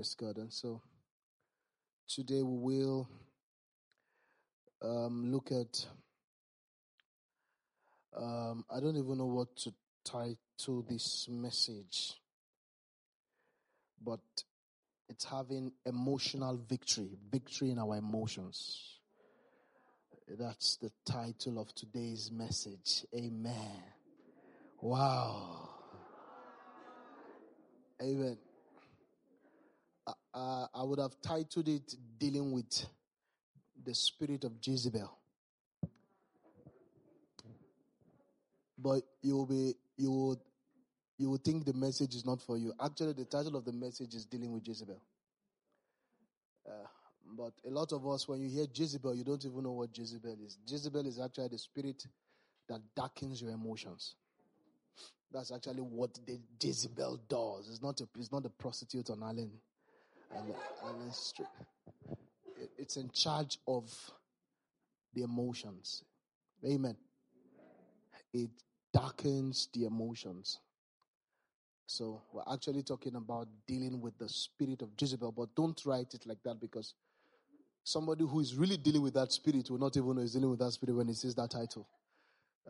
Praise God. And so today we will um, look at, um, I don't even know what to title this message, but it's having emotional victory, victory in our emotions. That's the title of today's message. Amen. Wow. Amen. Uh, I would have titled it Dealing with the Spirit of Jezebel. But you will be, you would, you would think the message is not for you. Actually, the title of the message is Dealing with Jezebel. Uh, but a lot of us, when you hear Jezebel, you don't even know what Jezebel is. Jezebel is actually the spirit that darkens your emotions. That's actually what the Jezebel does. It's not a, it's not a prostitute on Allen, Allen Street. It's in charge of the emotions. Amen. It darkens the emotions. So we're actually talking about dealing with the spirit of Jezebel, but don't write it like that because somebody who is really dealing with that spirit will not even know he's dealing with that spirit when he sees that title.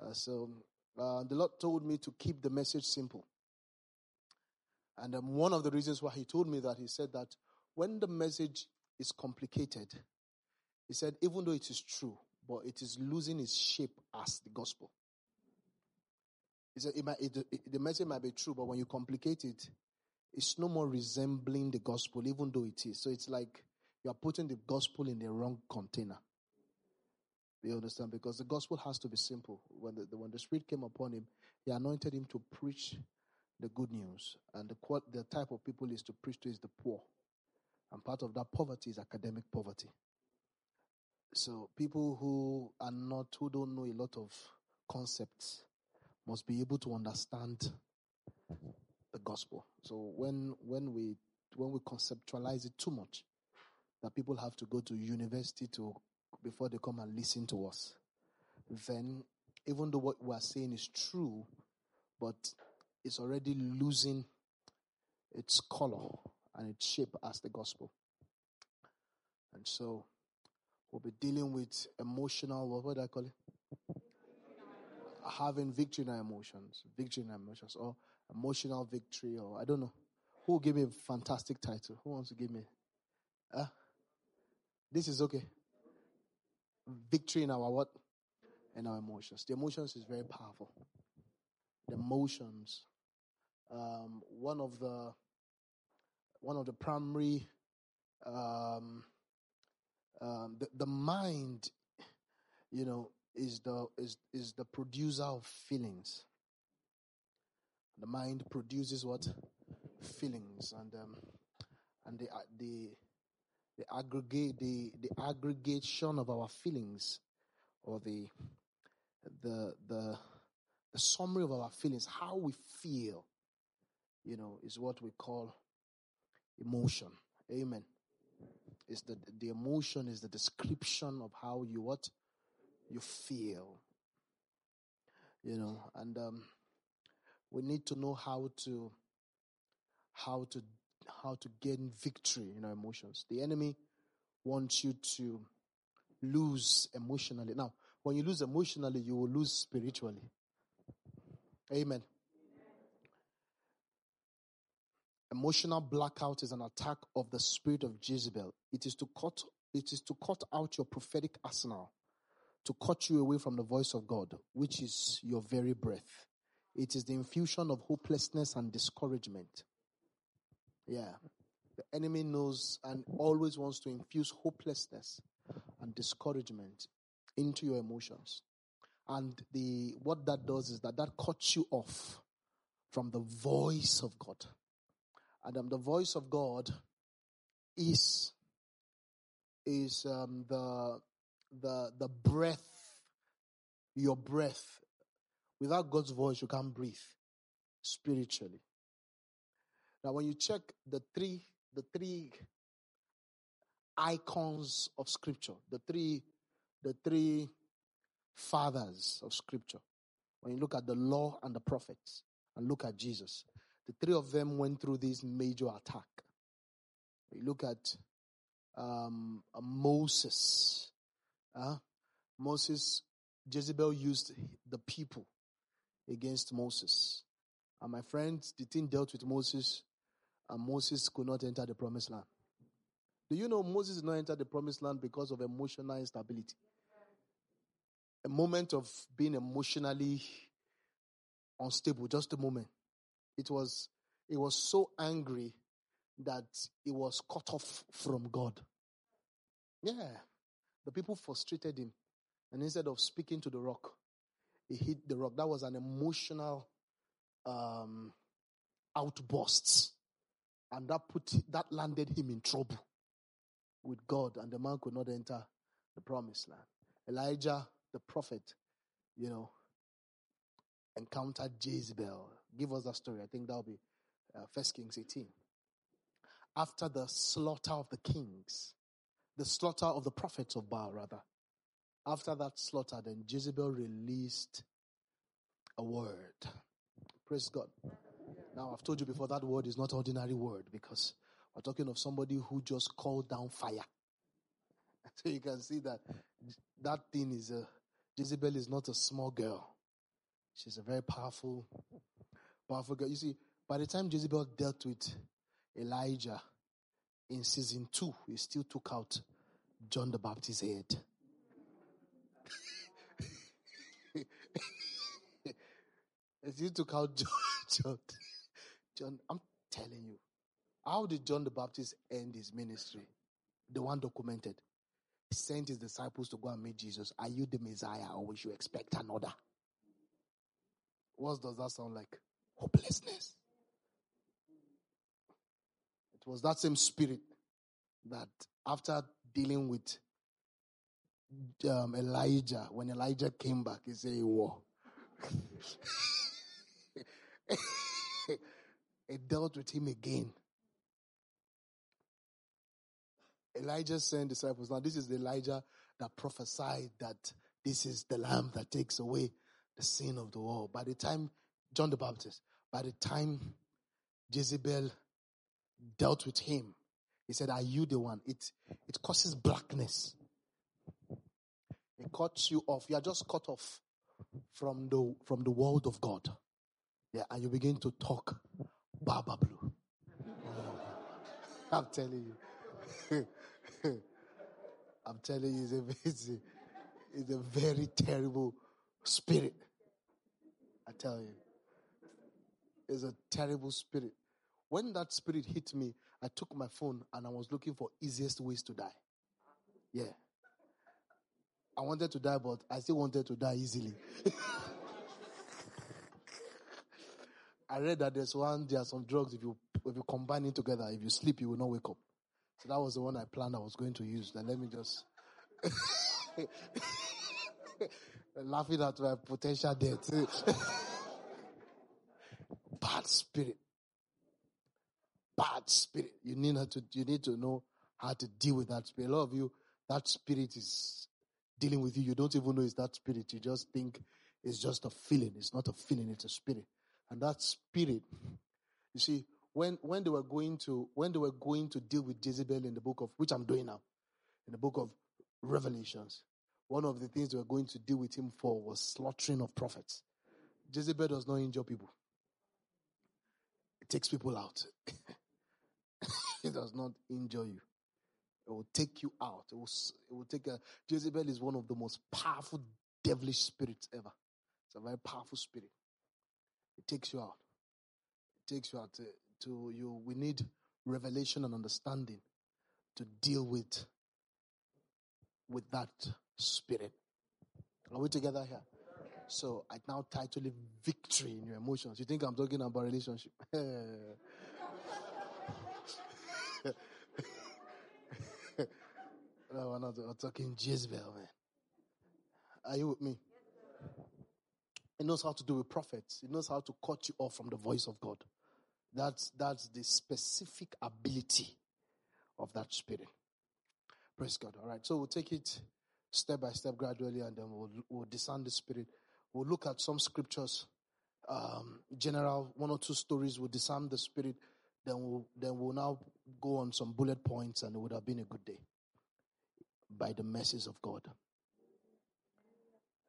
Uh, so uh, the Lord told me to keep the message simple. And um, one of the reasons why He told me that, He said that when the message is complicated, He said, even though it is true, but it is losing its shape as the gospel. He said, it might, it, it, the message might be true, but when you complicate it, it's no more resembling the gospel, even though it is. So it's like you are putting the gospel in the wrong container. You understand? Because the gospel has to be simple. When the, when the Spirit came upon him, he anointed him to preach the good news. And the, the type of people is to preach to is the poor. And part of that poverty is academic poverty. So people who are not, who don't know a lot of concepts, must be able to understand the gospel. So when when we when we conceptualize it too much, that people have to go to university to before they come and listen to us, then even though what we are saying is true, but it's already losing its color and its shape as the gospel. And so we'll be dealing with emotional, what would I call it? Having victory in our emotions, victory in our emotions, or emotional victory, or I don't know. Who give me a fantastic title? Who wants to give me? Uh, this is okay victory in our what? In our emotions. The emotions is very powerful. The emotions. Um, one of the one of the primary um, um, the, the mind, you know, is the is is the producer of feelings. The mind produces what feelings, and um, and the uh, the the aggregate the, the aggregation of our feelings or the the the the summary of our feelings how we feel you know is what we call emotion amen is the the emotion is the description of how you what you feel you know and um, we need to know how to how to how to gain victory in our emotions. The enemy wants you to lose emotionally. Now, when you lose emotionally, you will lose spiritually. Amen. Emotional blackout is an attack of the spirit of Jezebel. It is to cut it is to cut out your prophetic arsenal, to cut you away from the voice of God, which is your very breath. It is the infusion of hopelessness and discouragement. Yeah. The enemy knows and always wants to infuse hopelessness and discouragement into your emotions. And the what that does is that that cuts you off from the voice of God. And um, the voice of God is is um, the the the breath, your breath. Without God's voice, you can't breathe spiritually. Now, when you check the three, the three icons of scripture, the three, the three fathers of scripture, when you look at the law and the prophets and look at Jesus, the three of them went through this major attack. We look at um, uh, Moses. Uh, Moses, Jezebel used the people against Moses. And my friend, the thing dealt with Moses, and Moses could not enter the promised land. Do you know Moses did not enter the promised land because of emotional instability? A moment of being emotionally unstable, just a moment. It was, it was so angry that it was cut off from God. Yeah. The people frustrated him. And instead of speaking to the rock, he hit the rock. That was an emotional um, outburst. And that put that landed him in trouble with God, and the man could not enter the promised land. Elijah, the prophet, you know, encountered Jezebel. Give us that story. I think that'll be uh, First Kings 18. After the slaughter of the kings, the slaughter of the prophets of Baal, rather. After that slaughter, then Jezebel released a word. Praise God. Now, I've told you before that word is not ordinary word because we're talking of somebody who just called down fire. So you can see that that thing is a Jezebel is not a small girl. She's a very powerful, powerful girl. You see, by the time Jezebel dealt with Elijah in season two, he still took out John the Baptist's head. he still took out John, John. John, I'm telling you. How did John the Baptist end his ministry? The one documented. He sent his disciples to go and meet Jesus. Are you the Messiah or we should expect another? What does that sound like? Hopelessness. It was that same spirit that after dealing with um, Elijah, when Elijah came back, he said, War. it dealt with him again. Elijah sent disciples. Now, this is Elijah that prophesied that this is the lamb that takes away the sin of the world. By the time John the Baptist, by the time Jezebel dealt with him, he said, Are you the one? It, it causes blackness. It cuts you off. You are just cut off from the, from the world of God. Yeah, and you begin to talk Baba Blue. I'm telling you. I'm telling you, it's a, it's a, it's a very terrible spirit. I tell you. It's a terrible spirit. When that spirit hit me, I took my phone and I was looking for easiest ways to die. Yeah. I wanted to die, but I still wanted to die easily. I read that there's one, there are some drugs, if you, if you combine it together, if you sleep, you will not wake up. So that was the one I planned I was going to use. Then let me just laughing at my potential death. Bad spirit. Bad spirit. You need to you need to know how to deal with that spirit. A lot of you, that spirit is dealing with you. You don't even know it's that spirit. You just think it's just a feeling. It's not a feeling, it's a spirit. And that spirit, you see, when, when they were going to, when they were going to deal with Jezebel in the book of, which I'm doing now, in the book of Revelations, one of the things they were going to deal with him for was slaughtering of prophets. Jezebel does not injure people. Takes people out. it does not injure you. It will take you out. It will, it will take a, Jezebel is one of the most powerful devilish spirits ever. It's a very powerful spirit. It takes you out. It takes you out to, to you. We need revelation and understanding to deal with, with that spirit. Are we together here? So I now title it Victory in Your Emotions. You think I'm talking about relationship? no, we're not we're talking Jezebel, man. Are you with me? He knows how to do with prophets. He knows how to cut you off from the voice of God. That's, that's the specific ability of that spirit. Praise God. All right. So we'll take it step by step gradually and then we'll, we'll discern the spirit. We'll look at some scriptures, um, general, one or two stories. We'll disarm the spirit. then we'll, then we'll now go on some bullet points and it would have been a good day by the mercies of God.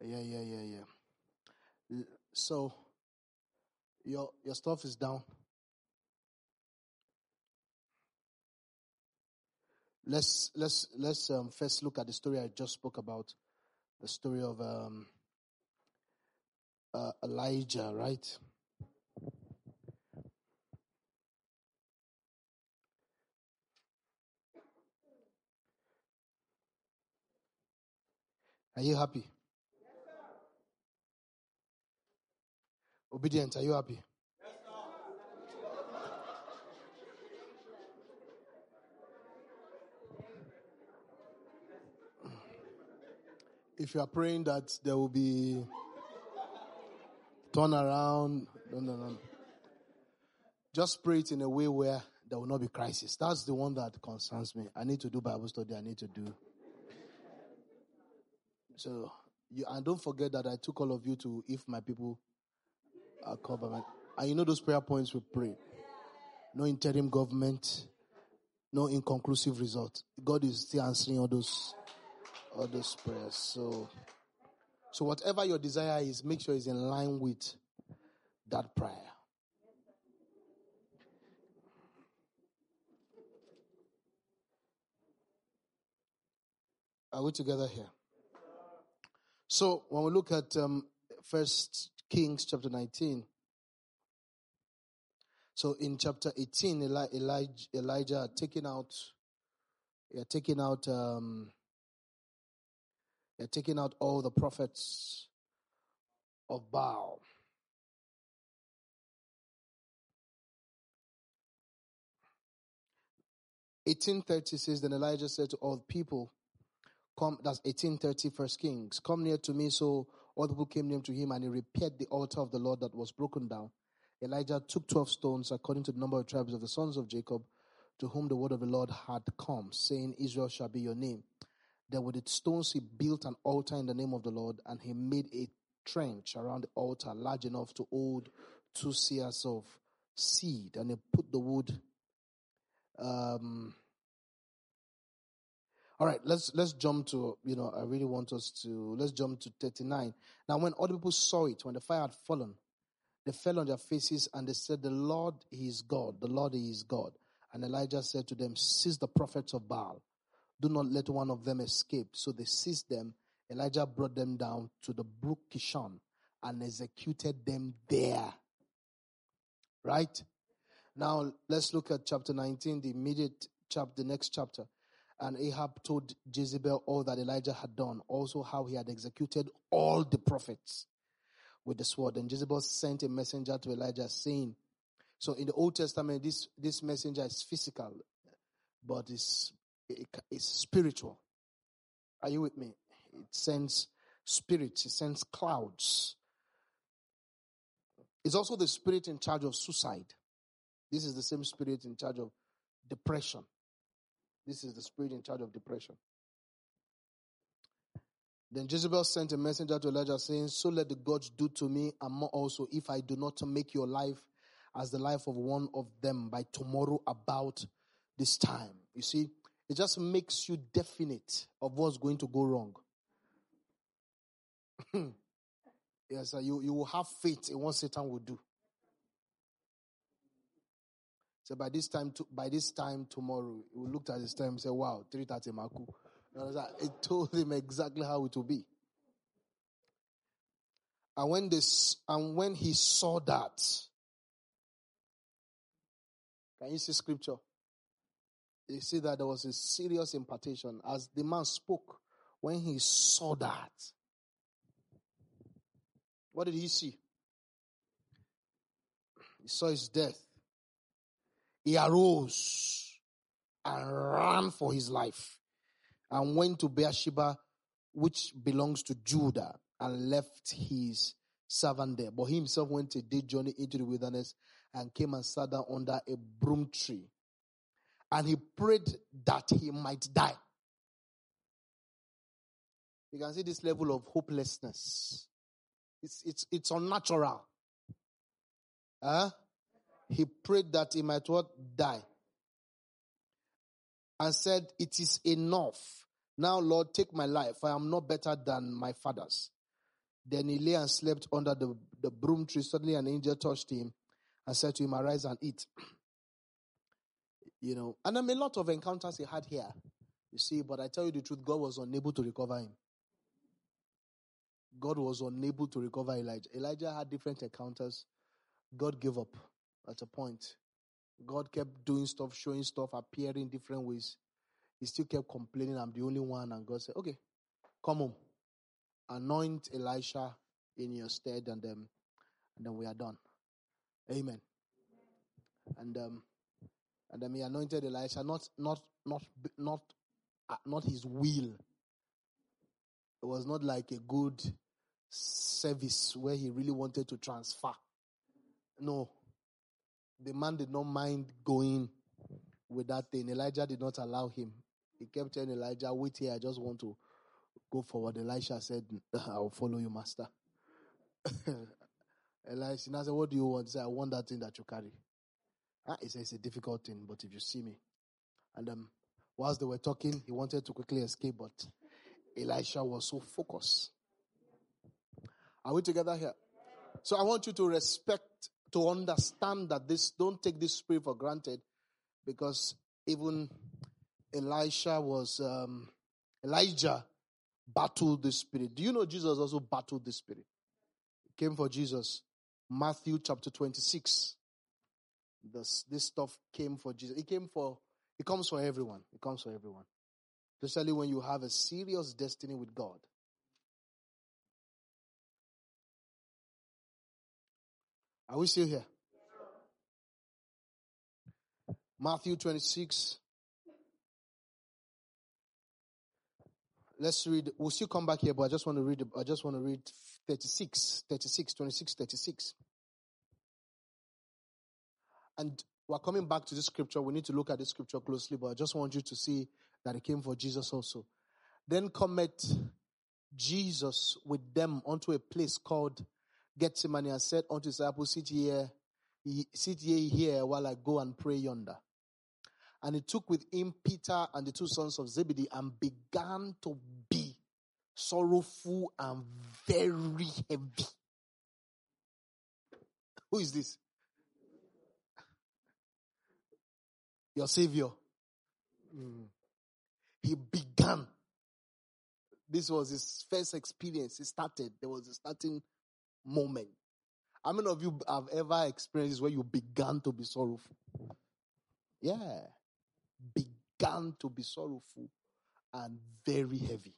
Yeah, yeah, yeah, yeah. So, your, your stuff is down. Let's let's let's um, first look at the story I just spoke about, the story of um, uh, Elijah, right? Are you happy? Obedient, are you happy? if you are praying that there will be turn around, no, no, no. Just pray it in a way where there will not be crisis. That's the one that concerns me. I need to do Bible study. I need to do. So, you, and don't forget that I took all of you to if my people are covered. And you know those prayer points we pray. No interim government, no inconclusive result. God is still answering all those all those prayers. So, so whatever your desire is, make sure it's in line with that prayer. Are we together here? So when we look at um, First Kings chapter 19, so in chapter 18, Eli- Elijah, Elijah taking out, yeah, taking out um, they're taking out all the prophets of Baal. Eighteen thirty says, Then Elijah said to all the people, Come, that's eighteen thirty, First Kings, come near to me. So all the people came near to him, and he repaired the altar of the Lord that was broken down. Elijah took twelve stones according to the number of tribes of the sons of Jacob, to whom the word of the Lord had come, saying, Israel shall be your name. Then with the stones he built an altar in the name of the Lord, and he made a trench around the altar large enough to hold two seahs of seed, and he put the wood. Um, all right, let's let's jump to you know I really want us to let's jump to thirty nine. Now, when all the people saw it, when the fire had fallen, they fell on their faces and they said, "The Lord is God. The Lord is God." And Elijah said to them, "Seize the prophets of Baal." Do not let one of them escape. So they seized them. Elijah brought them down to the brook Kishon and executed them there. Right? Now let's look at chapter 19, the immediate chapter, the next chapter. And Ahab told Jezebel all that Elijah had done, also how he had executed all the prophets with the sword. And Jezebel sent a messenger to Elijah saying, so in the Old Testament, this, this messenger is physical, but it's spiritual. Are you with me? It sends spirits, it sends clouds. It's also the spirit in charge of suicide. This is the same spirit in charge of depression. This is the spirit in charge of depression. Then Jezebel sent a messenger to Elijah saying, So let the gods do to me and more also if I do not make your life as the life of one of them by tomorrow about this time. You see, it just makes you definite of what's going to go wrong. Hmm. yes, you, you will have faith in what Satan will do. So by this time, to, by this time tomorrow, we looked at his time and said, "Wow, three thirty maku." It told him exactly how it will be. And when this, and when he saw that, can you see scripture? You see that there was a serious impartation as the man spoke when he saw that. What did he see? He saw his death. He arose and ran for his life and went to Beersheba, which belongs to Judah, and left his servant there. But he himself went a day journey into the wilderness and came and sat down under a broom tree and he prayed that he might die. You can see this level of hopelessness. It's, it's, it's unnatural. Huh? he prayed that he might what die and said, It is enough. Now, Lord, take my life. I am not better than my fathers. Then he lay and slept under the, the broom tree. Suddenly, an angel touched him and said to him, Arise and eat. You know, and I mean, a lot of encounters he had here. You see, but I tell you the truth, God was unable to recover him. God was unable to recover Elijah. Elijah had different encounters. God gave up at a point. God kept doing stuff, showing stuff, appearing different ways. He still kept complaining, I'm the only one. And God said, Okay, come home. Anoint Elisha in your stead, and, um, and then we are done. Amen. And um, and then he anointed Elisha, not not not not uh, not his will. It was not like a good service where he really wanted to transfer. No, the man did not mind going with that thing. Elijah did not allow him. He kept telling Elijah, Wait here, I just want to go forward. Elisha said, I'll follow you, master. Now said, What do you want? He said, I want that thing that you carry. It's a difficult thing, but if you see me. And um, whilst they were talking, he wanted to quickly escape, but Elisha was so focused. Are we together here? So I want you to respect to understand that this, don't take this spirit for granted because even Elisha was, um, Elijah battled the spirit. Do you know Jesus also battled the spirit? Came for Jesus. Matthew chapter 26. This, this stuff came for Jesus. It came for, it comes for everyone. It comes for everyone. Especially when you have a serious destiny with God. Are we still here? Matthew 26. Let's read. We'll still come back here, but I just want to read. I just want to read 36, 36, 26, 36. And we're coming back to this scripture. We need to look at this scripture closely, but I just want you to see that it came for Jesus also. Then cometh Jesus with them unto a place called Gethsemane and said unto his disciples, Sit here, sit ye here while I go and pray yonder. And he took with him Peter and the two sons of Zebedee and began to be sorrowful and very heavy. Who is this? Your Savior. Mm. He began. This was his first experience. He started. There was a starting moment. How many of you have ever experienced this where you began to be sorrowful? Yeah. Began to be sorrowful and very heavy.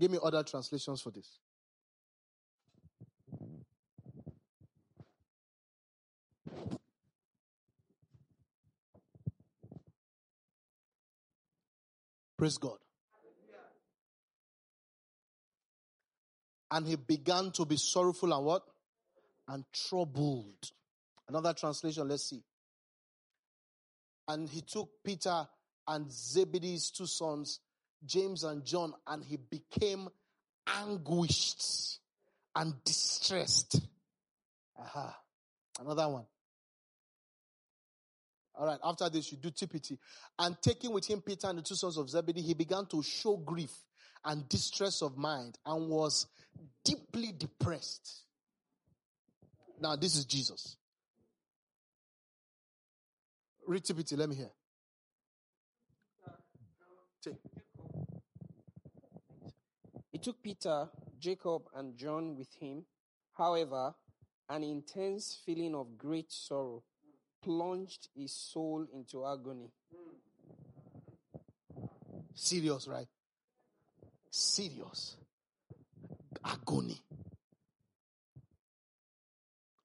Give me other translations for this. Praise God. And he began to be sorrowful and what? And troubled. Another translation, let's see. And he took Peter and Zebedee's two sons, James and John, and he became anguished and distressed. Aha. Another one. All right, after this, you do TPT. And taking with him Peter and the two sons of Zebedee, he began to show grief and distress of mind and was deeply depressed. Now, this is Jesus. Read TPT, let me hear. Take. He took Peter, Jacob, and John with him. However, an intense feeling of great sorrow plunged his soul into agony. Serious, right? Serious agony.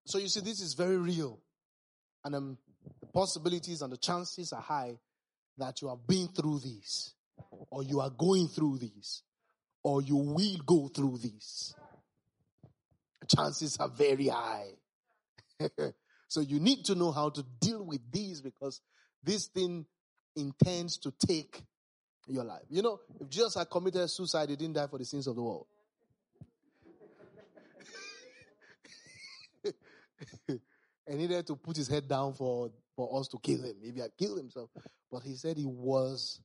So you see, this is very real. And um, the possibilities and the chances are high that you have been through this, or you are going through this, or you will go through this. Chances are very high. so you need to know how to deal with these because this thing intends to take your life. You know, if Jesus had committed suicide, he didn't die for the sins of the world. and needed to put his head down for, for us to kill him if he had killed himself. But he said he was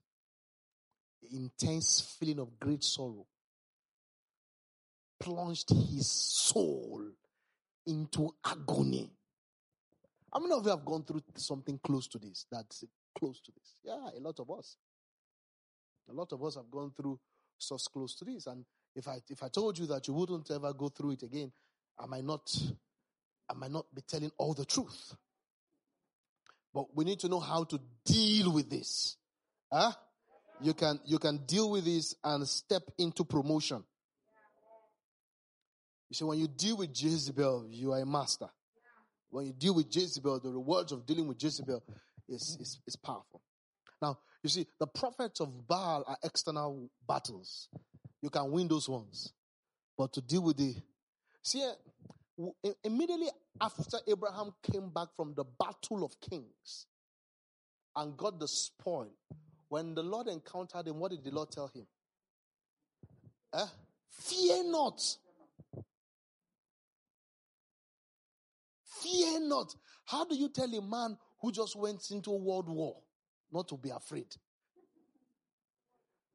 intense feeling of great sorrow plunged his soul into agony. How many of you have gone through something close to this? That's close to this. Yeah, a lot of us. A lot of us have gone through such close to this. And if I if I told you that you wouldn't ever go through it again, I might not I might not be telling all the truth. But we need to know how to deal with this. Huh? You can you can deal with this and step into promotion. You see, when you deal with Jezebel, you are a master. When you deal with Jezebel, the rewards of dealing with Jezebel is, is, is powerful. Now, you see, the prophets of Baal are external battles. You can win those ones. But to deal with the. See, immediately after Abraham came back from the battle of kings and got the spoil, when the Lord encountered him, what did the Lord tell him? Eh? Fear not. Fear not. How do you tell a man who just went into a world war not to be afraid?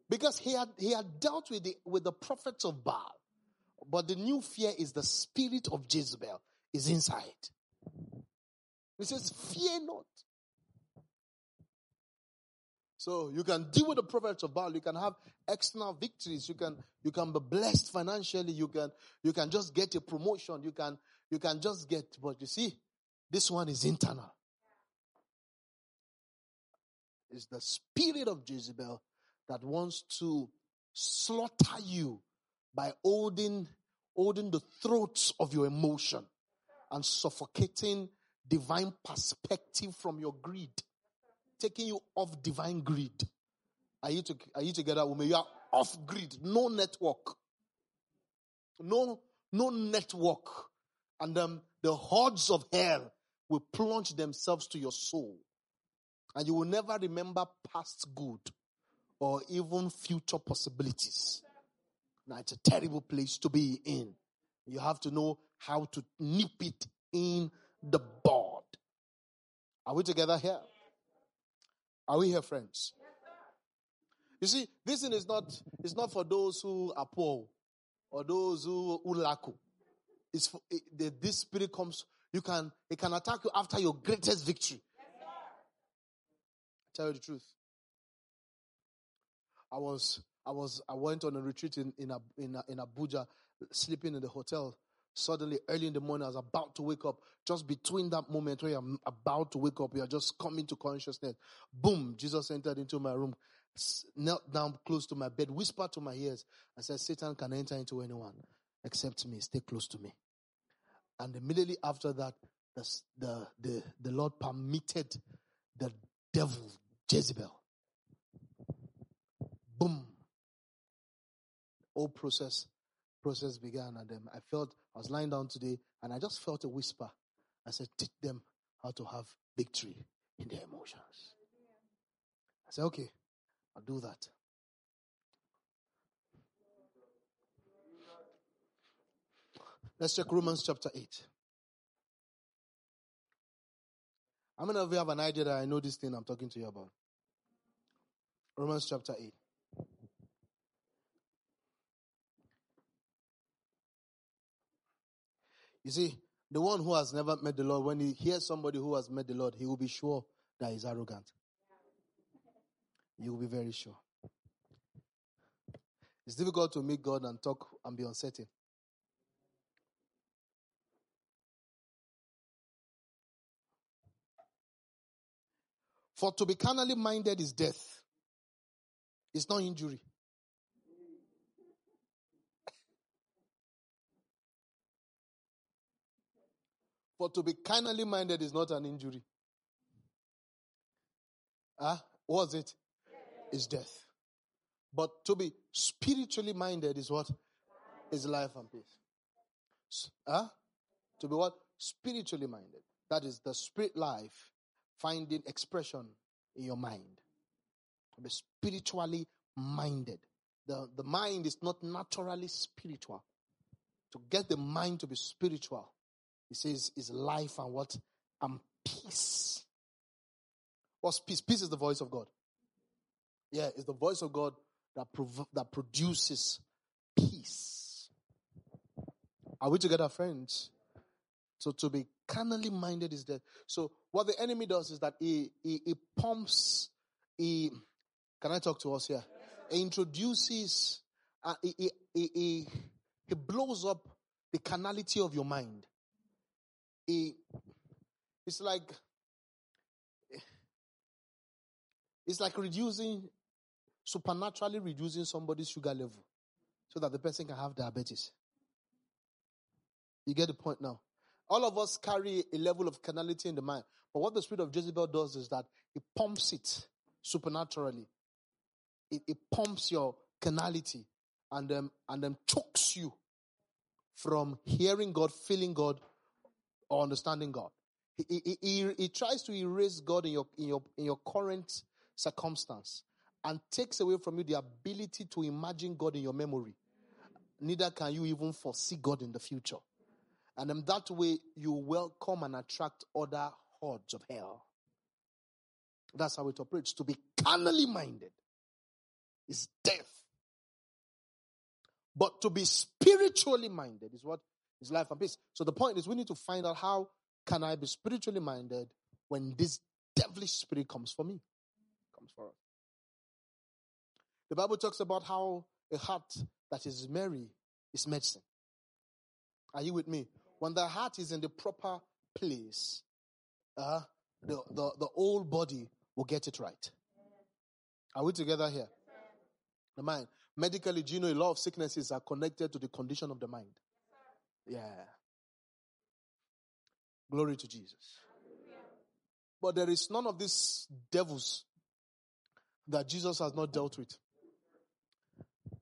Because he had, he had dealt with the, with the prophets of Baal. But the new fear is the spirit of Jezebel is inside. He says, fear not. So you can deal with the prophets of Baal. You can have external victories. You can you can be blessed financially. You can you can just get a promotion. You can you can just get. But you see, this one is internal. It's the spirit of Jezebel that wants to slaughter you by holding, holding the throats of your emotion and suffocating divine perspective from your greed, taking you off divine greed. Are you, to, are you together me? You are off grid, no network. No, no network. And um, the hordes of hell will plunge themselves to your soul. And you will never remember past good or even future possibilities. Now, it's a terrible place to be in. You have to know how to nip it in the bud. Are we together here? Are we here, friends? You see, this thing is not, it's not for those who are poor or those who, who lack. For, it, the, this spirit comes, you can, it can attack you after your greatest victory. tell you the truth. I was I was I went on a retreat in in in, in Abuja, sleeping in the hotel. Suddenly, early in the morning, I was about to wake up. Just between that moment where I'm about to wake up, you are just coming to consciousness. Boom! Jesus entered into my room, knelt down close to my bed, whispered to my ears, and said, "Satan can enter into anyone except me. Stay close to me." And immediately after that, the the the, the Lord permitted the devil Jezebel boom. Whole process process began, and um, I felt I was lying down today, and I just felt a whisper. I said, "Teach them how to have victory in their emotions." I said, "Okay, I'll do that." Let's check Romans chapter 8. How many of you have an idea that I know this thing I'm talking to you about? Romans chapter 8. You see, the one who has never met the Lord, when he hears somebody who has met the Lord, he will be sure that he's arrogant. You will be very sure. It's difficult to meet God and talk and be uncertain. For to be carnally minded is death. It's not injury. For to be carnally minded is not an injury. Ah, was it? Is death. But to be spiritually minded is what? Is life and peace. Ah? To be what? Spiritually minded. That is the spirit life finding expression in your mind. Be spiritually minded. The, the mind is not naturally spiritual. To get the mind to be spiritual, he says, is life and what? and peace. What's peace? Peace is the voice of God. Yeah, it's the voice of God that, prov- that produces peace. Are we together, friends? So to be carnally minded is that. So what the enemy does is that he, he, he pumps, he, can I talk to us here? He introduces, uh, he, he, he, he blows up the carnality of your mind. He, it's like, it's like reducing, supernaturally reducing somebody's sugar level so that the person can have diabetes. You get the point now? All of us carry a level of carnality in the mind. But what the spirit of Jezebel does is that it pumps it supernaturally. It, it pumps your carnality and then, and then chokes you from hearing God, feeling God, or understanding God. He, he, he, he tries to erase God in your, in, your, in your current circumstance and takes away from you the ability to imagine God in your memory. Neither can you even foresee God in the future. And that way, you welcome and attract other hordes of hell. That's how it operates. To be carnally minded is death. But to be spiritually minded is what is life and peace. So the point is we need to find out how can I be spiritually minded when this devilish spirit comes for me? Comes for us. The Bible talks about how a heart that is merry is medicine. Are you with me? When the heart is in the proper place, uh, the, the, the whole body will get it right. Are we together here? The mind. Medically, do you know a lot of sicknesses are connected to the condition of the mind? Yeah. Glory to Jesus. But there is none of these devils that Jesus has not dealt with.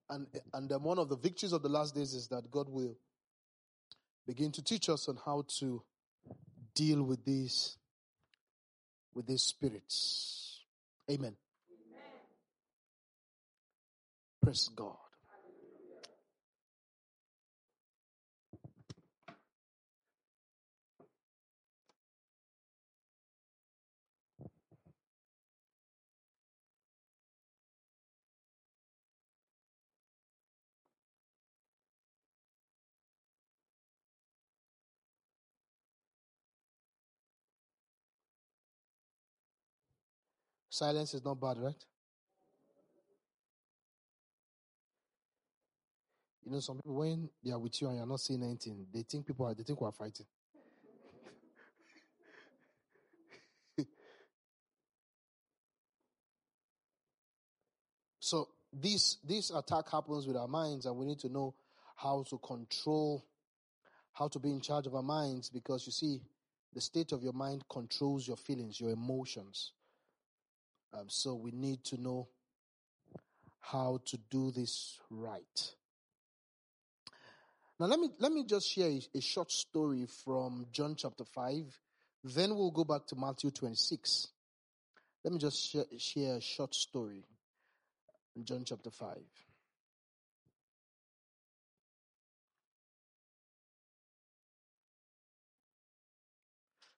And, and then one of the victories of the last days is that God will begin to teach us on how to deal with these with these spirits. Amen. Amen. Praise God. Silence is not bad, right? You know, some people when they are with you and you're not saying anything, they think people are they think we're fighting. so this this attack happens with our minds, and we need to know how to control, how to be in charge of our minds, because you see, the state of your mind controls your feelings, your emotions. Um, so we need to know how to do this right. Now let me let me just share a, a short story from John chapter five. Then we'll go back to Matthew twenty six. Let me just share, share a short story in John chapter five.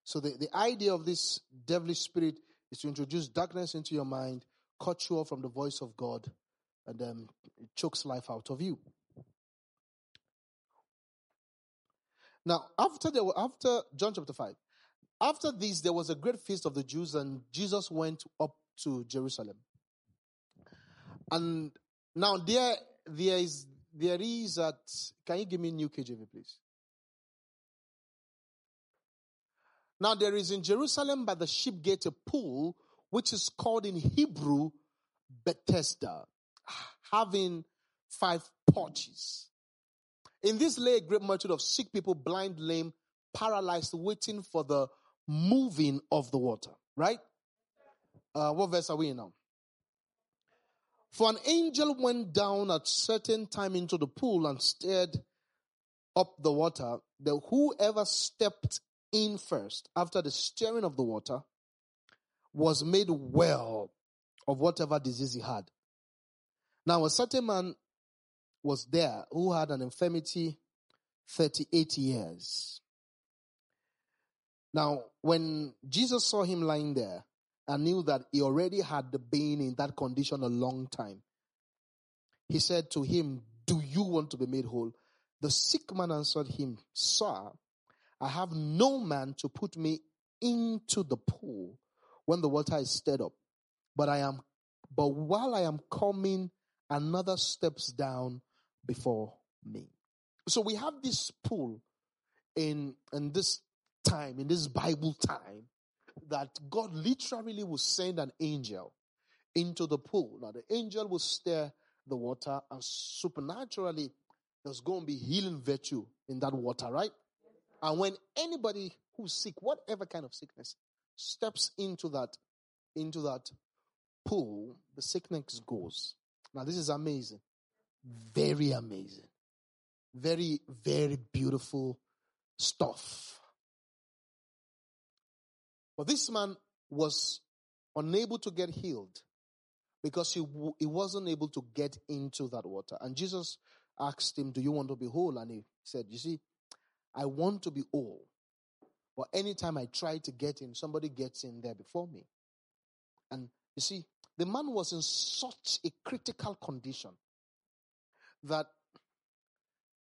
So the, the idea of this devilish spirit is to introduce darkness into your mind, cut you off from the voice of God, and then it chokes life out of you. Now, after there were, after John chapter five, after this there was a great feast of the Jews, and Jesus went up to Jerusalem. And now there there is there is at can you give me new KJV please? Now there is in Jerusalem by the sheep gate a pool, which is called in Hebrew Bethesda, having five porches. In this lay a great multitude of sick people, blind, lame, paralyzed, waiting for the moving of the water. Right? Uh, what verse are we in now? For an angel went down at certain time into the pool and stirred up the water. That whoever stepped in first, after the stirring of the water, was made well of whatever disease he had. Now, a certain man was there who had an infirmity 38 years. Now, when Jesus saw him lying there and knew that he already had been in that condition a long time, he said to him, Do you want to be made whole? The sick man answered him, Sir, I have no man to put me into the pool when the water is stirred up. But I am, but while I am coming, another steps down before me. So we have this pool in, in this time, in this Bible time, that God literally will send an angel into the pool. Now the angel will stir the water and supernaturally there's going to be healing virtue in that water, right? And when anybody who's sick, whatever kind of sickness, steps into that, into that pool, the sickness goes. Now this is amazing. Very amazing. Very, very beautiful stuff. But this man was unable to get healed because he, he wasn't able to get into that water. And Jesus asked him, Do you want to be whole? And he said, You see, I want to be whole. But anytime I try to get in, somebody gets in there before me. And you see, the man was in such a critical condition that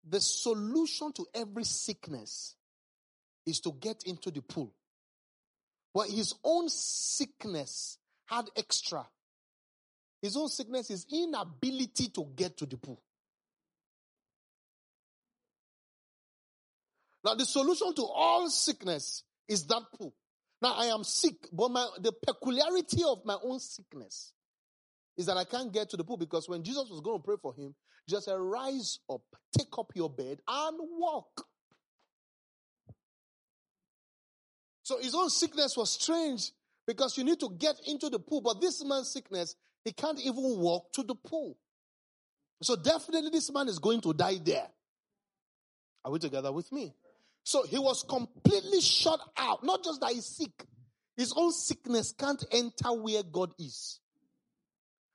the solution to every sickness is to get into the pool. But his own sickness had extra. His own sickness is inability to get to the pool. Now, the solution to all sickness is that pool. Now, I am sick, but my, the peculiarity of my own sickness is that I can't get to the pool because when Jesus was going to pray for him, just said, Rise up, take up your bed, and walk. So his own sickness was strange because you need to get into the pool. But this man's sickness, he can't even walk to the pool. So definitely this man is going to die there. Are we together with me? So he was completely shut out. Not just that he's sick, his own sickness can't enter where God is.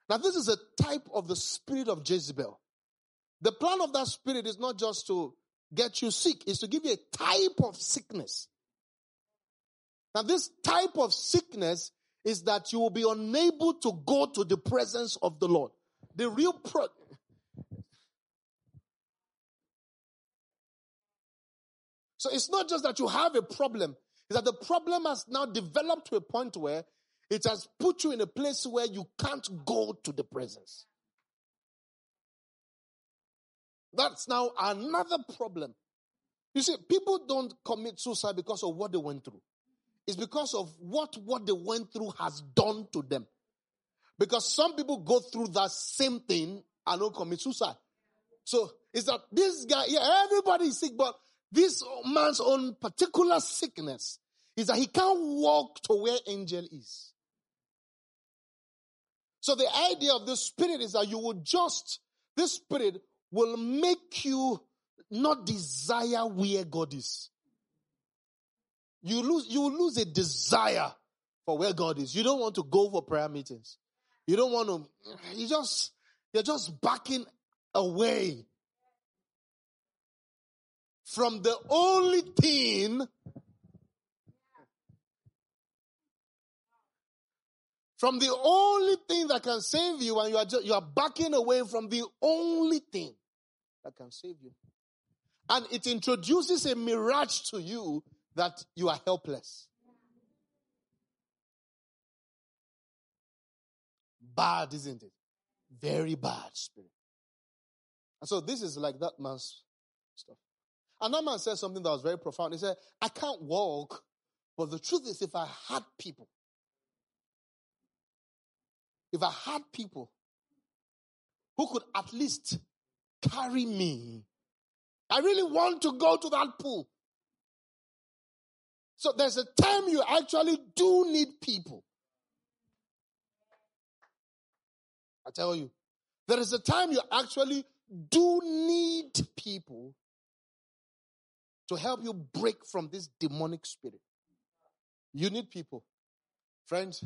Now, this is a type of the spirit of Jezebel. The plan of that spirit is not just to get you sick, it's to give you a type of sickness. Now, this type of sickness is that you will be unable to go to the presence of the Lord. The real pro- So it's not just that you have a problem, it's that the problem has now developed to a point where it has put you in a place where you can't go to the presence. That's now another problem. You see, people don't commit suicide because of what they went through. It's because of what what they went through has done to them. Because some people go through that same thing and don't commit suicide. So it's that this guy, yeah, everybody is sick, but this man's own particular sickness is that he can't walk to where angel is. So the idea of the spirit is that you will just, this spirit will make you not desire where God is. You lose, you will lose a desire for where God is. You don't want to go for prayer meetings. You don't want to, you just, you're just backing away from the only thing from the only thing that can save you and you are just, you are backing away from the only thing that can save you. And it introduces a mirage to you that you are helpless. Bad isn't it? Very bad spirit. And so this is like that man's stuff and that man said something that was very profound. He said, I can't walk, but the truth is, if I had people, if I had people who could at least carry me, I really want to go to that pool. So there's a time you actually do need people. I tell you, there is a time you actually do need people to help you break from this demonic spirit. You need people. Friends,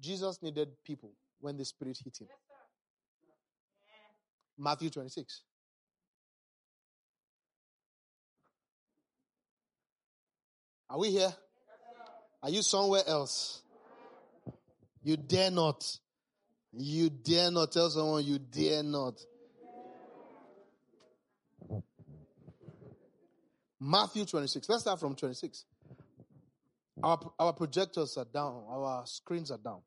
Jesus needed people when the spirit hit him. Matthew 26. Are we here? Are you somewhere else? You dare not. You dare not tell someone you dare not. Matthew 26. Let's start from 26. Our, our projectors are down. Our screens are down.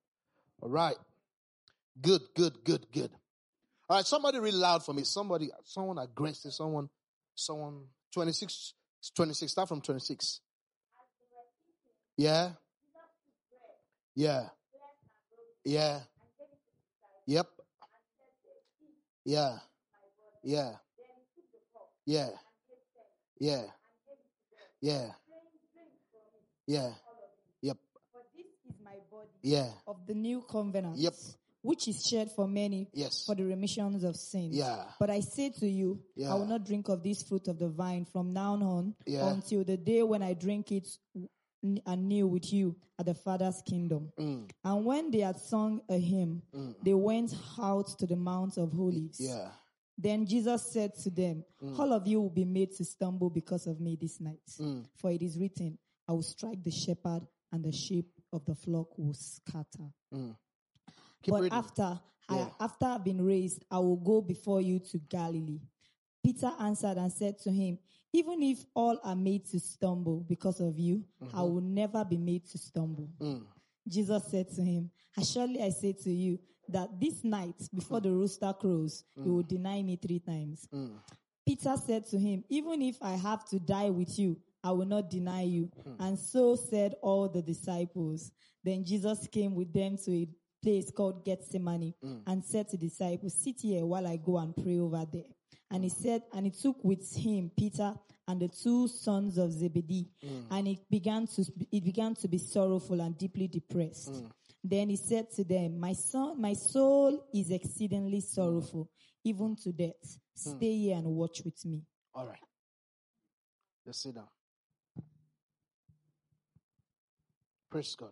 All right. Good, good, good, good. All right. Somebody read loud for me. Somebody, someone aggressive. Someone, someone, 26, 26. Start from 26. Yeah. Yeah. Yeah. Yep. Yeah. Yeah. Yeah. Yeah. Yeah. Yeah. Yep. For this is my body Yeah. of the new covenant. Yep. Which is shared for many Yes. for the remissions of sins. Yeah. But I say to you, Yeah. I will not drink of this fruit of the vine from now on Yeah. until the day when I drink it anew with you at the Father's kingdom. Mm. And when they had sung a hymn, they went out to the Mount of Olives. Yeah. Then Jesus said to them, mm. All of you will be made to stumble because of me this night. Mm. For it is written, I will strike the shepherd, and the sheep of the flock will scatter. Mm. Keep but reading. after Yeah. I, after I've been raised, I will go before you to Galilee. Peter answered and said to him, Even if all are made to stumble because of you, I mm-hmm. will never be made to stumble. Jesus said to him, Surely I say to you that this night, before the rooster crows, you will mm. deny me three times. Mm. Peter said to him, Even if I have to die with you, I will not deny you. Hmm. And so said all the disciples. Then Jesus came with them to a place called Gethsemane hmm. and said to the disciples, Sit here while I go and pray over there. And he said, and he took with him Peter and the two sons of Zebedee, hmm. and he began to it began to be sorrowful and deeply depressed. Then he said to them, My son, my soul is exceedingly sorrowful, even to death. Hmm. Stay here and watch with me. All right. Just sit down. Praise God.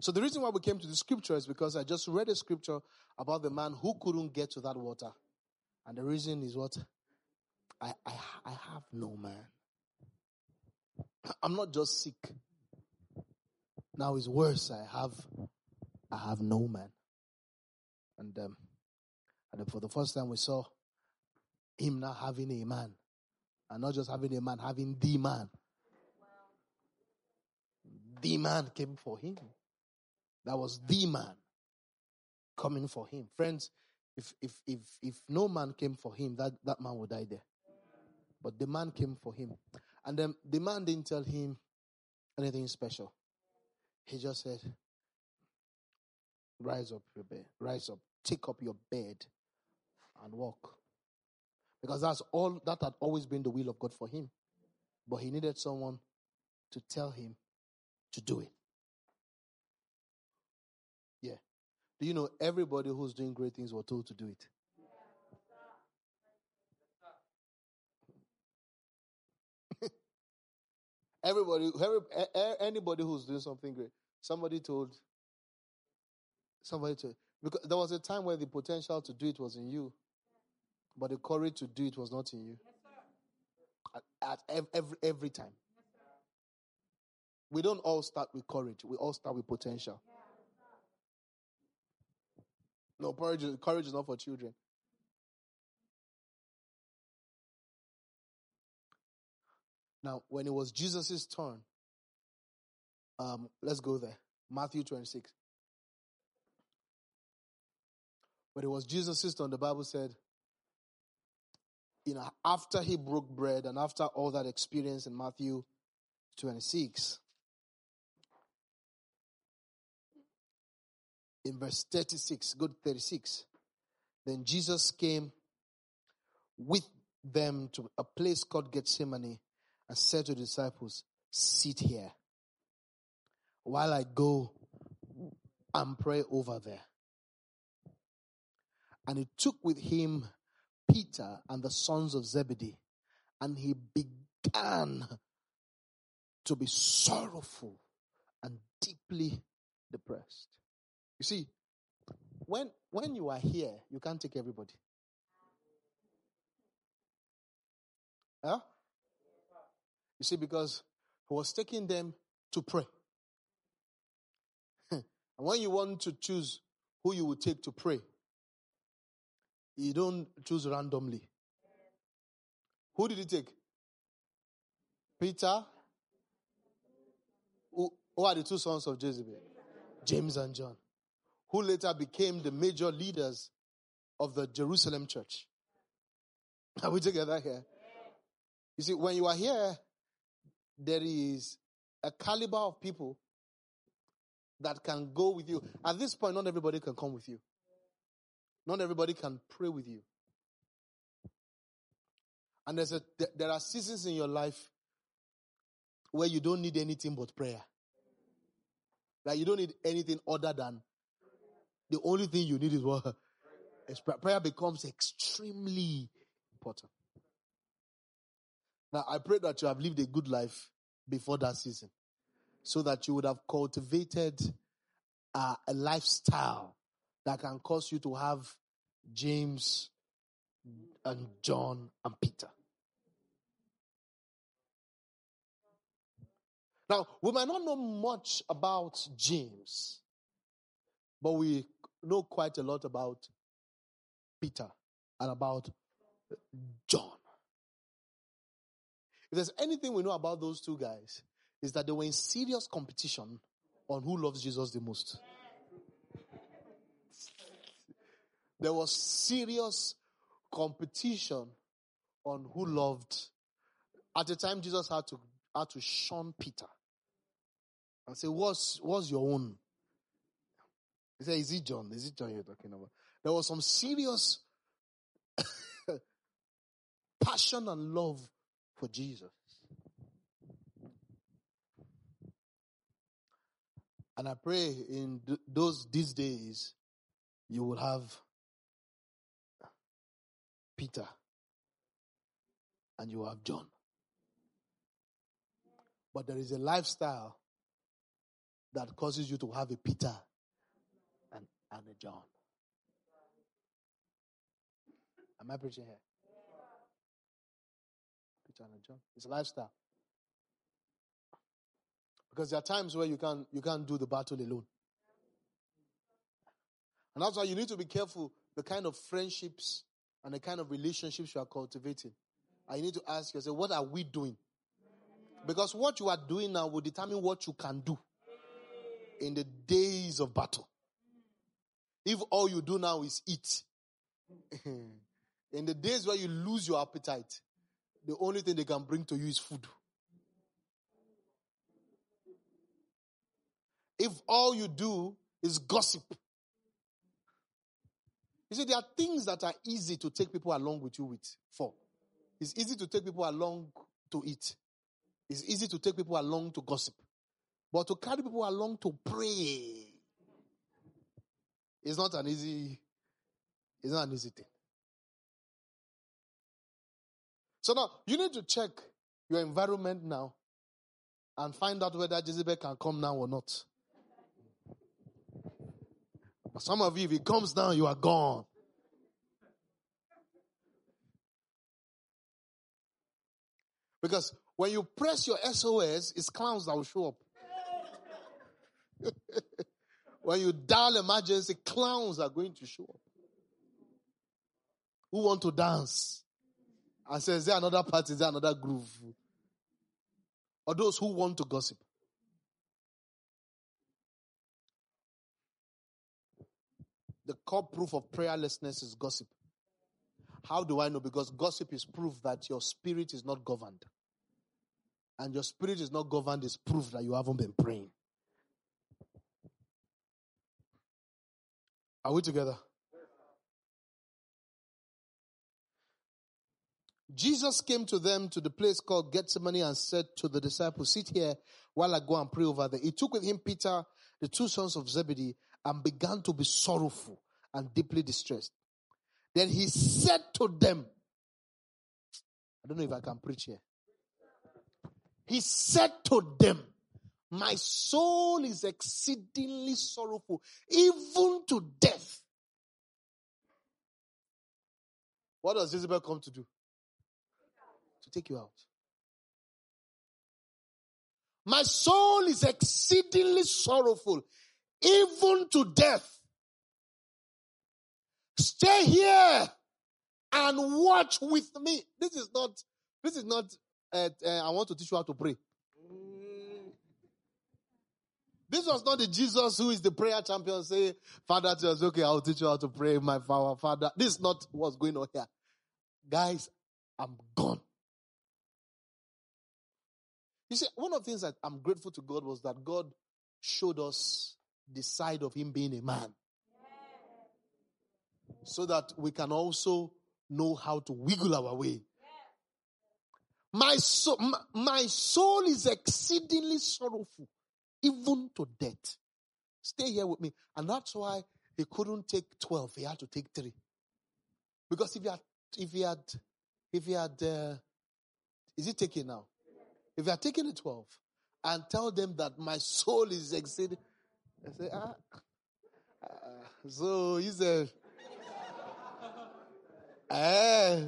So the reason why we came to the scripture is because I just read a scripture about the man who couldn't get to that water. And the reason is what? I, I, I have no man. I'm not just sick. Now it's worse. I have, I have no man. And, um, and for the first time we saw him now having a man. And not just having a man, having the man. The man came for him. That was the man coming for him. Friends, if if if if no man came for him, that, that man would die there. But the man came for him. And then the man didn't tell him anything special. He just said, Rise up your bed, rise up, take up your bed and walk. Because that's all that had always been the will of God for him. But he needed someone to tell him to do it. Yeah. Do you know everybody who's doing great things were told to do it? Everybody, every, anybody who's doing something great, somebody told, somebody told, because there was a time where the potential to do it was in you, but the courage to do it was not in you. At, at every every time. We don't all start with courage. We all start with potential. No, courage, courage is not for children. Now, when it was Jesus' turn, um, let's go there. Matthew 26. When it was Jesus' turn, the Bible said, you know, after he broke bread and after all that experience in Matthew 26, in verse 36, go to 36. Then Jesus came with them to a place called Gethsemane and said to the disciples, Sit here while I go and pray over there. And he took with him Peter and the sons of Zebedee, and he began to be sorrowful and deeply depressed. You see, when when you are here, you can't take everybody. Huh? You see, because he was taking them to pray. And when you want to choose who you will take to pray, you don't choose randomly. Who did he take? Peter? Who, who are the two sons of Jezebel? James and John, who later became the major leaders of the Jerusalem church. Are we together here? You see, when you are here, there is a caliber of people that can go with you. At this point, not everybody can come with you. Not everybody can pray with you. And there's a, there are seasons in your life where you don't need anything but prayer. Like you don't need anything other than the only thing you need is what is prayer becomes extremely important. Now I pray that you have lived a good life before that season, so that you would have cultivated uh, a lifestyle that can cause you to have James and John and Peter. Now, we might not know much about James, but we know quite a lot about Peter and about John. If there's anything we know about those two guys, is that they were in serious competition on who loves Jesus the most. There was serious competition on who loved. At the time, Jesus had to had to shun Peter and say, "What's what's your own?" He said, "Is it John? Is it John you're talking about?" There was some serious passion and love for Jesus. And I pray in th- those these days you will have Peter and you have John. But there is a lifestyle that causes you to have a Peter and, and a John. Am I preaching here? Peter and a John. It's a lifestyle. Because there are times where you can't you can't do the battle alone. And that's why you need to be careful the kind of friendships and the kind of relationships you are cultivating. I need to ask yourself, what are we doing? Because what you are doing now will determine what you can do in the days of battle. If all you do now is eat, in the days where you lose your appetite, the only thing they can bring to you is food. If all you do is gossip, you see, there are things that are easy to take people along with you with for. It's easy to take people along to eat. It's easy to take people along to gossip. But to carry people along to pray is not an easy, it's not an easy thing. So now you need to check your environment now and find out whether Jezebel can come now or not. But some of you, if it comes down, you are gone. Because when you press your SOS, it's clowns that will show up. when you dial emergency, clowns are going to show up. Who want to dance? And say, is there another party? Is there another groove? Or those who want to gossip. The core proof of prayerlessness is gossip. How do I know? Because gossip is proof that your spirit is not governed. And your spirit is not governed is proof that you haven't been praying. Are we together? Jesus came to them to the place called Gethsemane and said to the disciples, Sit here while I go and pray over there. He took with him Peter, the two sons of Zebedee, and began to be sorrowful and deeply distressed. Then he said to them, I don't know if I can preach here. He said to them, My soul is exceedingly sorrowful, even to death. What does Jezebel come to do? To take you out. My soul is exceedingly sorrowful, even to death. Stay here and watch with me. This is not, this is not, uh, uh, I want to teach you how to pray. This was not the Jesus who is the prayer champion say, Father tells, okay, I'll teach you how to pray, my father, father. This is not what's going on here. Guys, I'm gone. You see, one of the things that I'm grateful to God was that God showed us the side of Him being a man. So that we can also know how to wiggle our way. My soul, my, my soul is exceedingly sorrowful, even to death. Stay here with me. And that's why he couldn't take 12. He had to take three. Because if he had, if he had, if he had, uh, is it taken now? If you are taking the 12 and tell them that my soul is exceeding, I say, ah, ah. so he said, eh,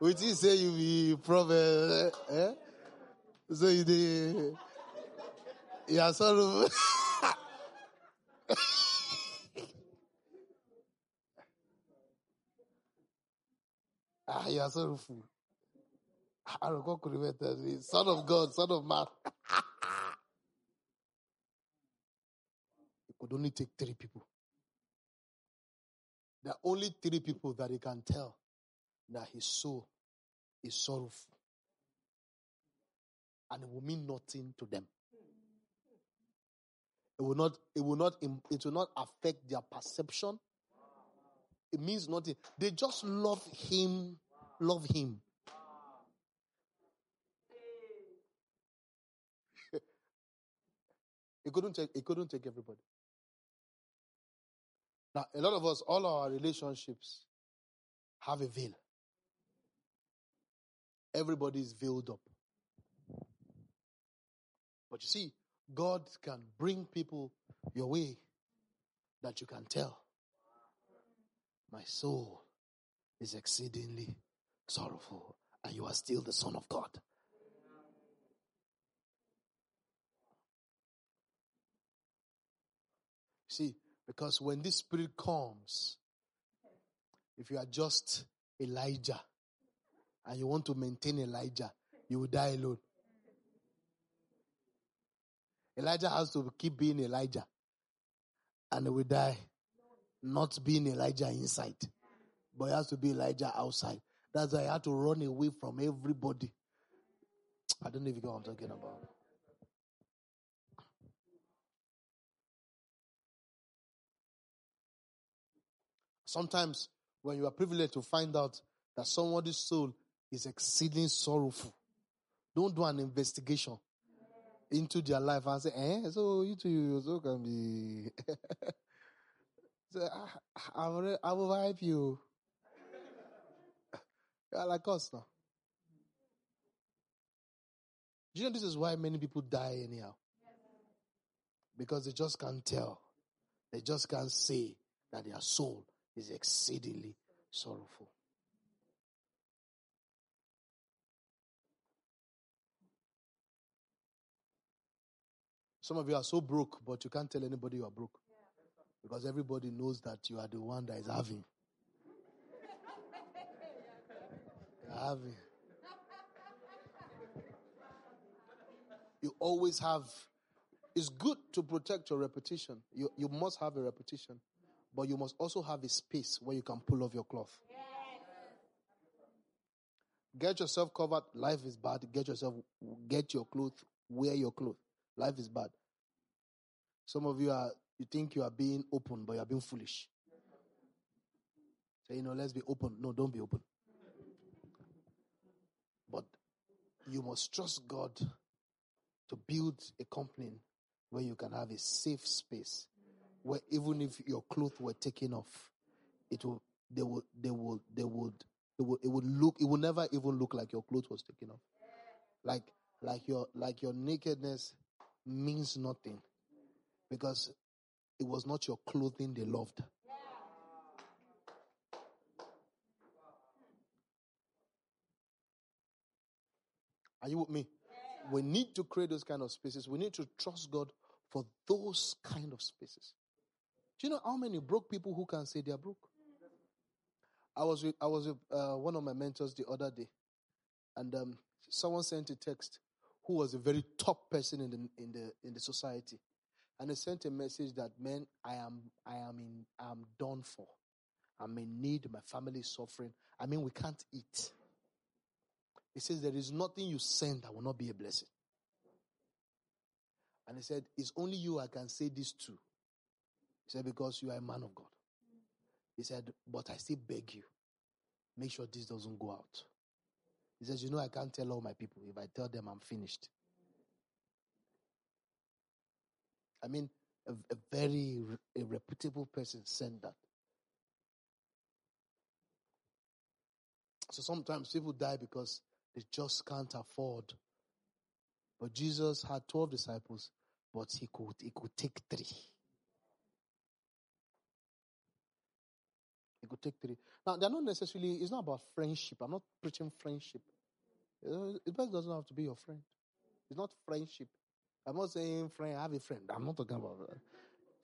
which he say you be prophet, eh? So you the, yeah, sort of. ah, you are sorrowful. Son of God, son of man. he could only take three people. There are only three people that he can tell that his soul is sorrowful. And it will mean nothing to them. It will not, it will not, it will not affect their perception. It means nothing. They just love him, love him. He couldn't take, he couldn't take everybody. Now, a lot of us, all our relationships have a veil. Everybody is veiled up. But you see, God can bring people your way that you can tell. My soul is exceedingly sorrowful, and you are still the Son of God. See, because when this spirit comes, if you are just Elijah and you want to maintain Elijah, you will die alone. Elijah has to keep being Elijah and he will die not being Elijah inside, but he has to be Elijah outside. That's why I had to run away from everybody. I don't know if you know what I'm talking about. Sometimes when you are privileged to find out that somebody's soul is exceeding sorrowful, don't do an investigation into their life and say, eh, so you too, you so can be. so, I, I, I will help you. You're like us now. Do you know this is why many people die anyhow? Because they just can't tell. They just can't say that their soul is exceedingly sorrowful. Some of you are so broke, but you can't tell anybody you are broke. Because everybody knows that you are the one that is having. having. You always have. It's good to protect your reputation. You, you must have a reputation. But you must also have a space where you can pull off your cloth. Get yourself covered. Life is bad. Get yourself, get your clothes, wear your clothes. Life is bad. Some of you are, you think you are being open, but you are being foolish. Say, you know, let's be open. No, don't be open. But you must trust God to build a company where you can have a safe space where even if your clothes were taken off, it will they would they would they would it would it would look it would never even look like your clothes was taken off. Like like your like your nakedness means nothing because it was not your clothing they loved. Are you with me? We need to create those kind of spaces. We need to trust God for those kind of spaces. Do you know how many broke people who can say they are broke? I was with, I was with uh, one of my mentors the other day, and um, someone sent a text who was a very top person in the in the in the society, and they sent a message that man, I am I am in I am done for. I'm in need. My family is suffering. I mean, we can't eat. He says there is nothing you send that will not be a blessing. And he said, It's only you I can say this to. He said, Because you are a man of God. He said, But I still beg you, make sure this doesn't go out. He says, You know, I can't tell all my people. If I tell them I'm finished. I mean, a, a very a reputable person sent that. So sometimes people die because they just can't afford. But Jesus had 12 disciples, but he could, he could take three. Could take three. Now, they're not necessarily, it's not about friendship. I'm not preaching friendship. Uh, it doesn't have to be your friend. It's not friendship. I'm not saying friend, I have a friend. I'm not talking about that.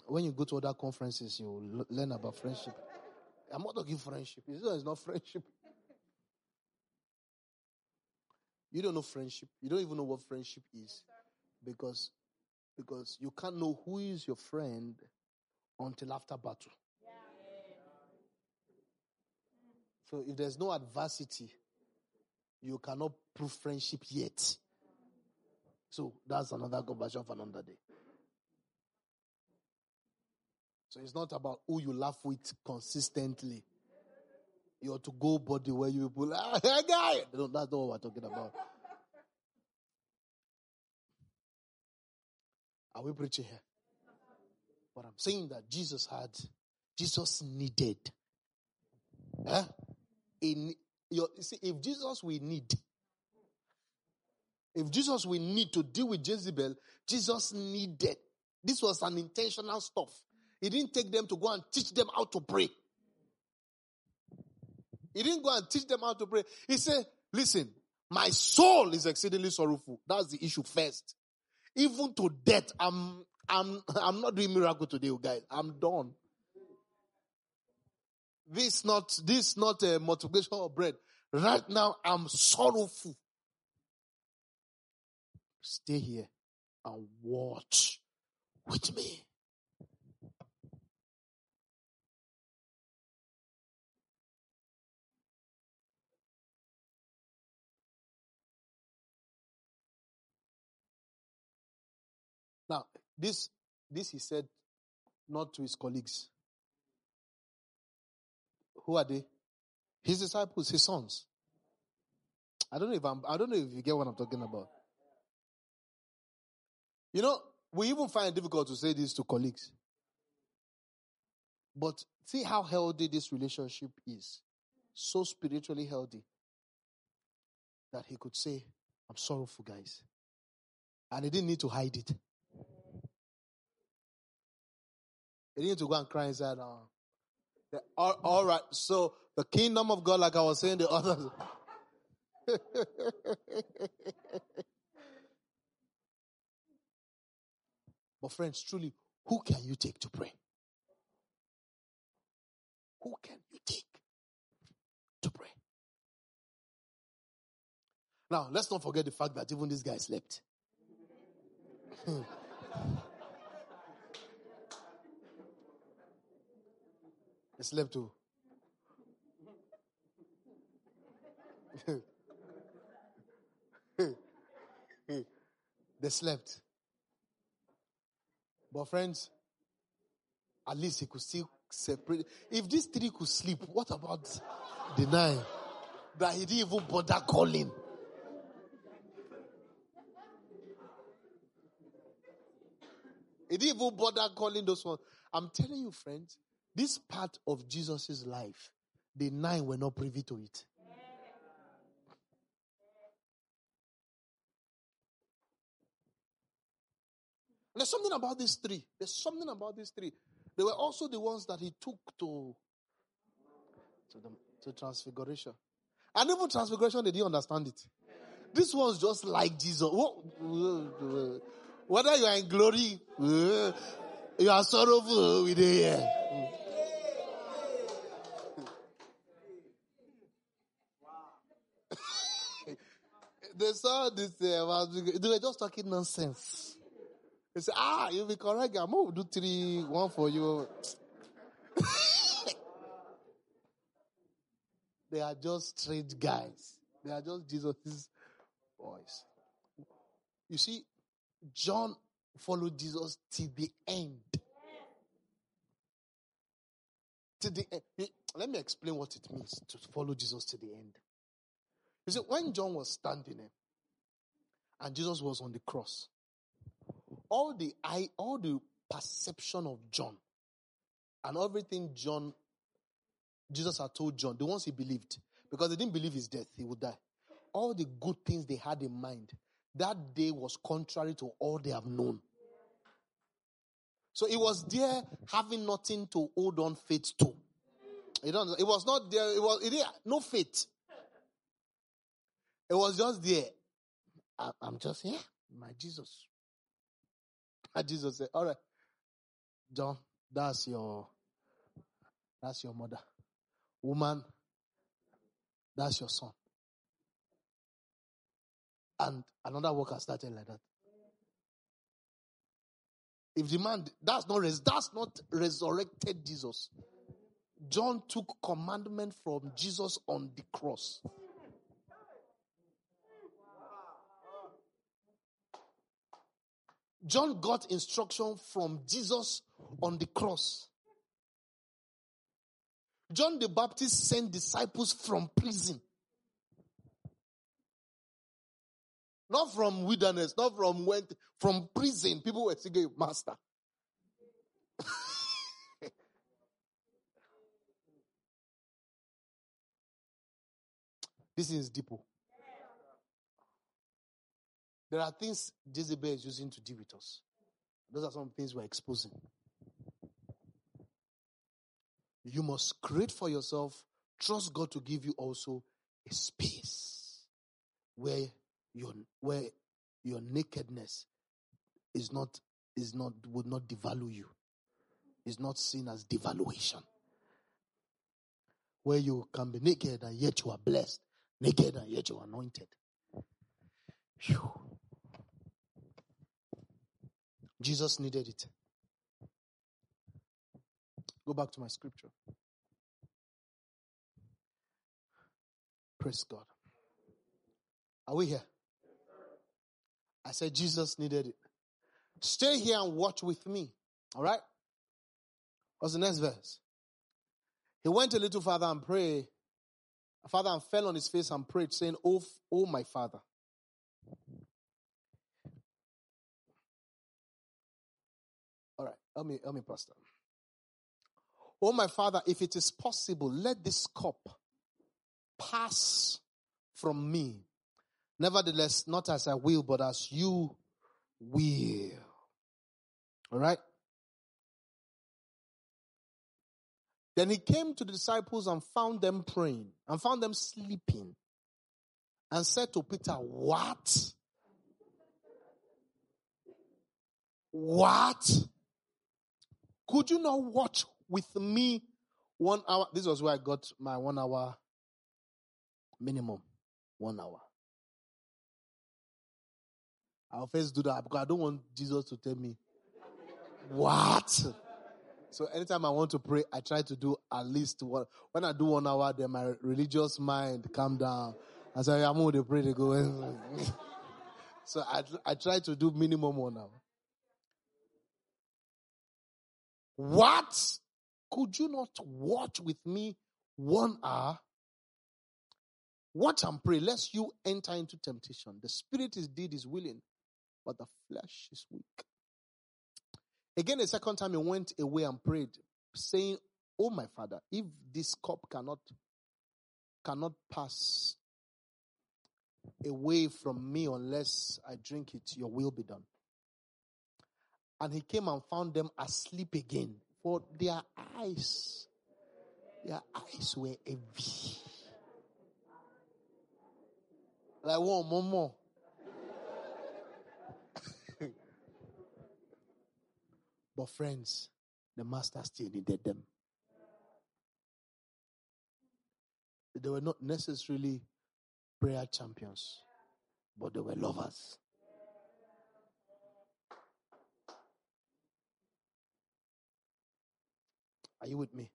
When you go to other conferences, you learn about friendship. I'm not talking friendship. It's not friendship. You don't know friendship. You don't even know what friendship is. Because, because you can't know who is your friend until after battle. So if there's no adversity, you cannot prove friendship yet. So that's another conversation for another day. So it's not about who you laugh with consistently. You ought to go body where you people, ah, hey guy. No, that's not what we're talking about. Are we preaching here? But I'm saying that Jesus had, Jesus needed. Huh? In your, see, if Jesus we need, if Jesus we need to deal with Jezebel, Jesus needed. This was an intentional stuff. He didn't take them to go and teach them how to pray. He didn't go and teach them how to pray. He said, listen, my soul is exceedingly sorrowful. That's the issue first. Even to death, I'm, I'm, I'm not doing miracle today, oh guys. I'm done. This not, this not a multiplication of bread. Right now, I'm sorrowful. Stay here and watch with me. Now, this, this he said not to his colleagues. Who are they? His disciples, his sons. I don't know if I'm, I don't know if you get what I'm talking about. You know, we even find it difficult to say this to colleagues. But see how healthy this relationship is. So spiritually healthy that he could say, I'm sorrowful, guys. And he didn't need to hide it. He didn't need to go and cry inside. All, all right. So the kingdom of God, like I was saying, the others. but friends, truly, who can you take to pray? Who can you take to pray? Now, let's not forget the fact that even this guy slept. he slept too. they slept. But friends, at least he could still separate. If these three could sleep, what about the nine that he didn't even bother calling? He didn't even bother calling those ones. I'm telling you, friends, this part of Jesus' life, the nine were not privy to it. There's something about these three. There's something about these three. They were also the ones that he took to, to, the, to transfiguration. And even transfiguration, they didn't understand it. This one's just like Jesus. Whether you are in glory, uh, you are sorrowful with it. They saw this, uh, they were just talking nonsense. They said, ah, you'll be correct. I'm going to do three, one for you. they are just strange guys. They are just Jesus' boys. You see, John followed Jesus till the end. To the end. Let me explain what it means to follow Jesus to the end. You see, when John was standing there and Jesus was on the cross, all the eye, all the perception of John and everything John, Jesus had told John, the ones he believed, because they didn't believe his death, he would die. All the good things they had in mind, that day was contrary to all they have known. So it was there having nothing to hold on faith to. It, was not there, it was it, no faith. It was just there. I, I'm just here, my Jesus. And Jesus said, All right, John, that's your that's your mother. Woman, that's your son. And another worker started like that. If the man that's not that's not resurrected Jesus. John took commandment from Jesus on the cross. John got instruction from Jesus on the cross. John the Baptist sent disciples from prison. Not from wilderness, not from went from prison. People were saying, Master. this is deep. Oh. There are things Jezebel is using to deal with us. Those are some things we're exposing. You must create for yourself, trust God to give you also a space where your where your nakedness is not is not would not devalue you. Is not seen as devaluation. Where you can be naked and yet you are blessed, naked and yet you are anointed. Whew. Jesus needed it. Go back to my scripture. Praise God. Are we here? I said Jesus needed it. Stay here and watch with me. All right? What's the next verse? He went a little farther and prayed. Father and fell on his face and prayed, saying, Oh, oh my father. Help me, help me, Pastor. Oh my father, if it is possible, let this cup pass from me. Nevertheless, not as I will, but as you will. All right? Then he came to the disciples and found them praying and found them sleeping and said to Peter, What? What? Could you not watch with me one hour? This was where I got my one hour minimum. One hour. I'll first do that because I don't want Jesus to tell me, what? So anytime I want to pray, I try to do at least one. When I do one hour, then my religious mind calm down. I say, I'm going to pray go. so I, I try to do minimum one hour. What? Could you not watch with me one hour? Watch and pray, lest you enter into temptation. The spirit is deed is willing, but the flesh is weak. Again, the second time he went away and prayed, saying, Oh my father, if this cup cannot cannot pass away from me unless I drink it, your will be done. And he came and found them asleep again, for their eyes, their eyes were heavy. Like one more, more. But friends, the master still needed them. They were not necessarily prayer champions, but they were lovers. Are you with me?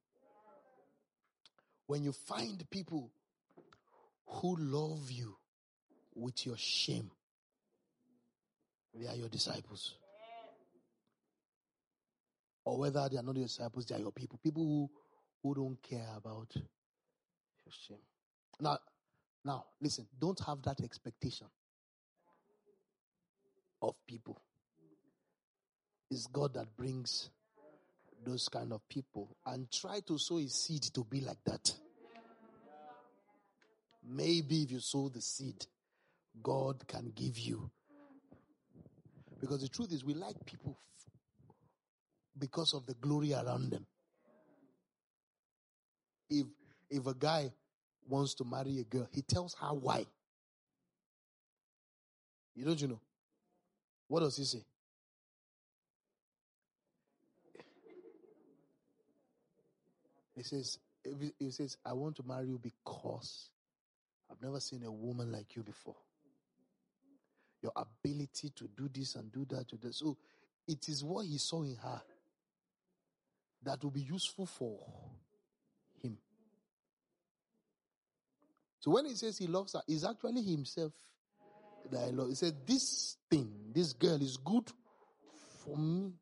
When you find people who love you with your shame, they are your disciples. Or whether they are not your disciples, they are your people. People who, who don't care about your shame. Now, now, listen, don't have that expectation of people. It's God that brings those kind of people and try to sow a seed to be like that. Maybe if you sow the seed, God can give you. Because the truth is, we like people because of the glory around them. If if a guy wants to marry a girl, he tells her why. You don't you know? What does he say? He says, he says, I want to marry you because I've never seen a woman like you before. Your ability to do this and do that to this. So it is what he saw in her that will be useful for him. So when he says he loves her, it's actually himself that I love. He said, This thing, this girl is good for me.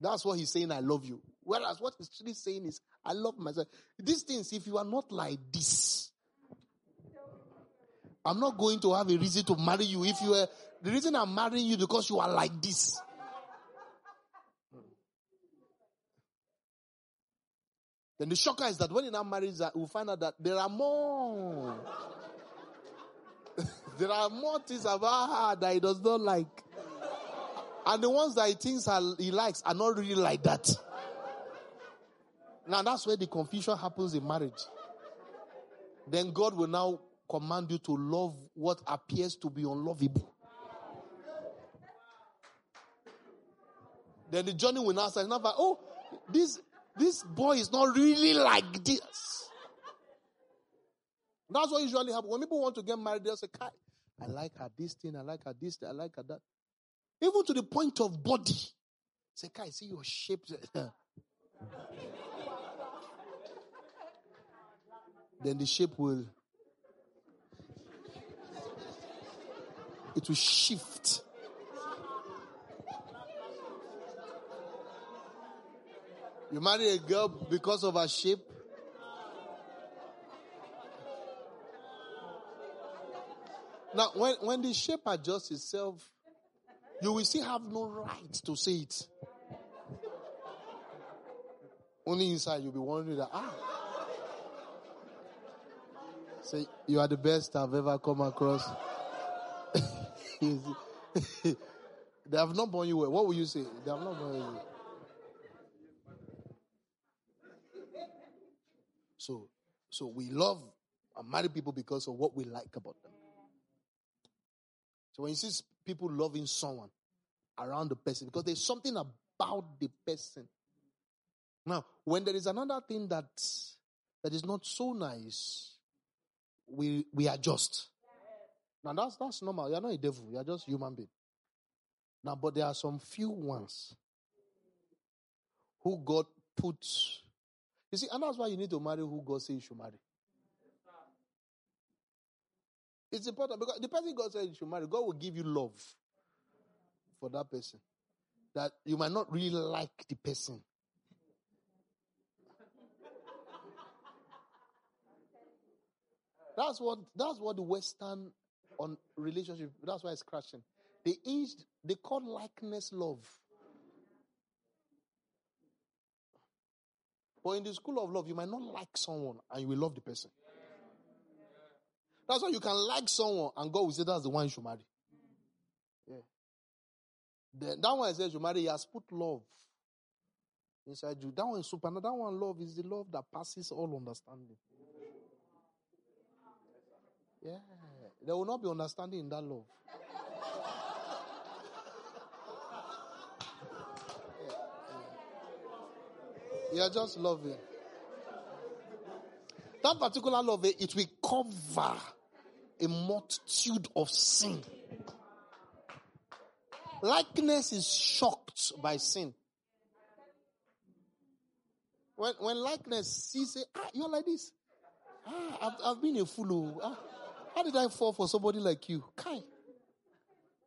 That's what he's saying, I love you. Whereas what he's really saying is, I love myself. These things, if you are not like this, I'm not going to have a reason to marry you. If you are, the reason I'm marrying you because you are like this. Then the shocker is that when he now marries her, we'll find out that there are more. there are more things about her that he does not like. And the ones that he thinks he likes are not really like that. Now that's where the confusion happens in marriage. Then God will now command you to love what appears to be unlovable. Then the journey will now start. Oh, this this boy is not really like this. That's what usually happens. When people want to get married, they'll say, I like her this thing, I like her this, Thing, I like her that. Even to the point of body. Say, Kai, see your shape. then the shape will it will shift. You marry a girl because of her shape. Now, when, when the shape adjusts itself, you will still have no right to say it. Only inside you'll be wondering that, ah. Say, you are the best I've ever come across. they have not born you well. What will you say? They have not born you well. So, so we love and marry people because of what we like about them. So when you see people loving someone around the person, because there's something about the person. Now, when there is another thing that that is not so nice, we we adjust. Now that's that's normal. You're not a devil, you're just human being. Now, but there are some few ones who God puts you see, and that's why you need to marry who God says you should marry. It's important because the person God says you should marry, God will give you love for that person. That you might not really like the person. That's what that's what the Western on relationship. That's why it's crashing. They aged, they call likeness love. But in the school of love, you might not like someone and you will love the person. That's why you can like someone and God will say that's the one you should marry. Yeah. Then that one says you marry, he has put love inside you. That one is super. That one love is the love that passes all understanding. Yeah. There will not be understanding in that love. You're just loving. That particular love, it will cover a multitude of sin. Likeness is shocked by sin. When, when likeness sees, it, ah, you're like this. Ah, I've, I've been a fool. oh. Ah, how did I fall for somebody like you? Kai.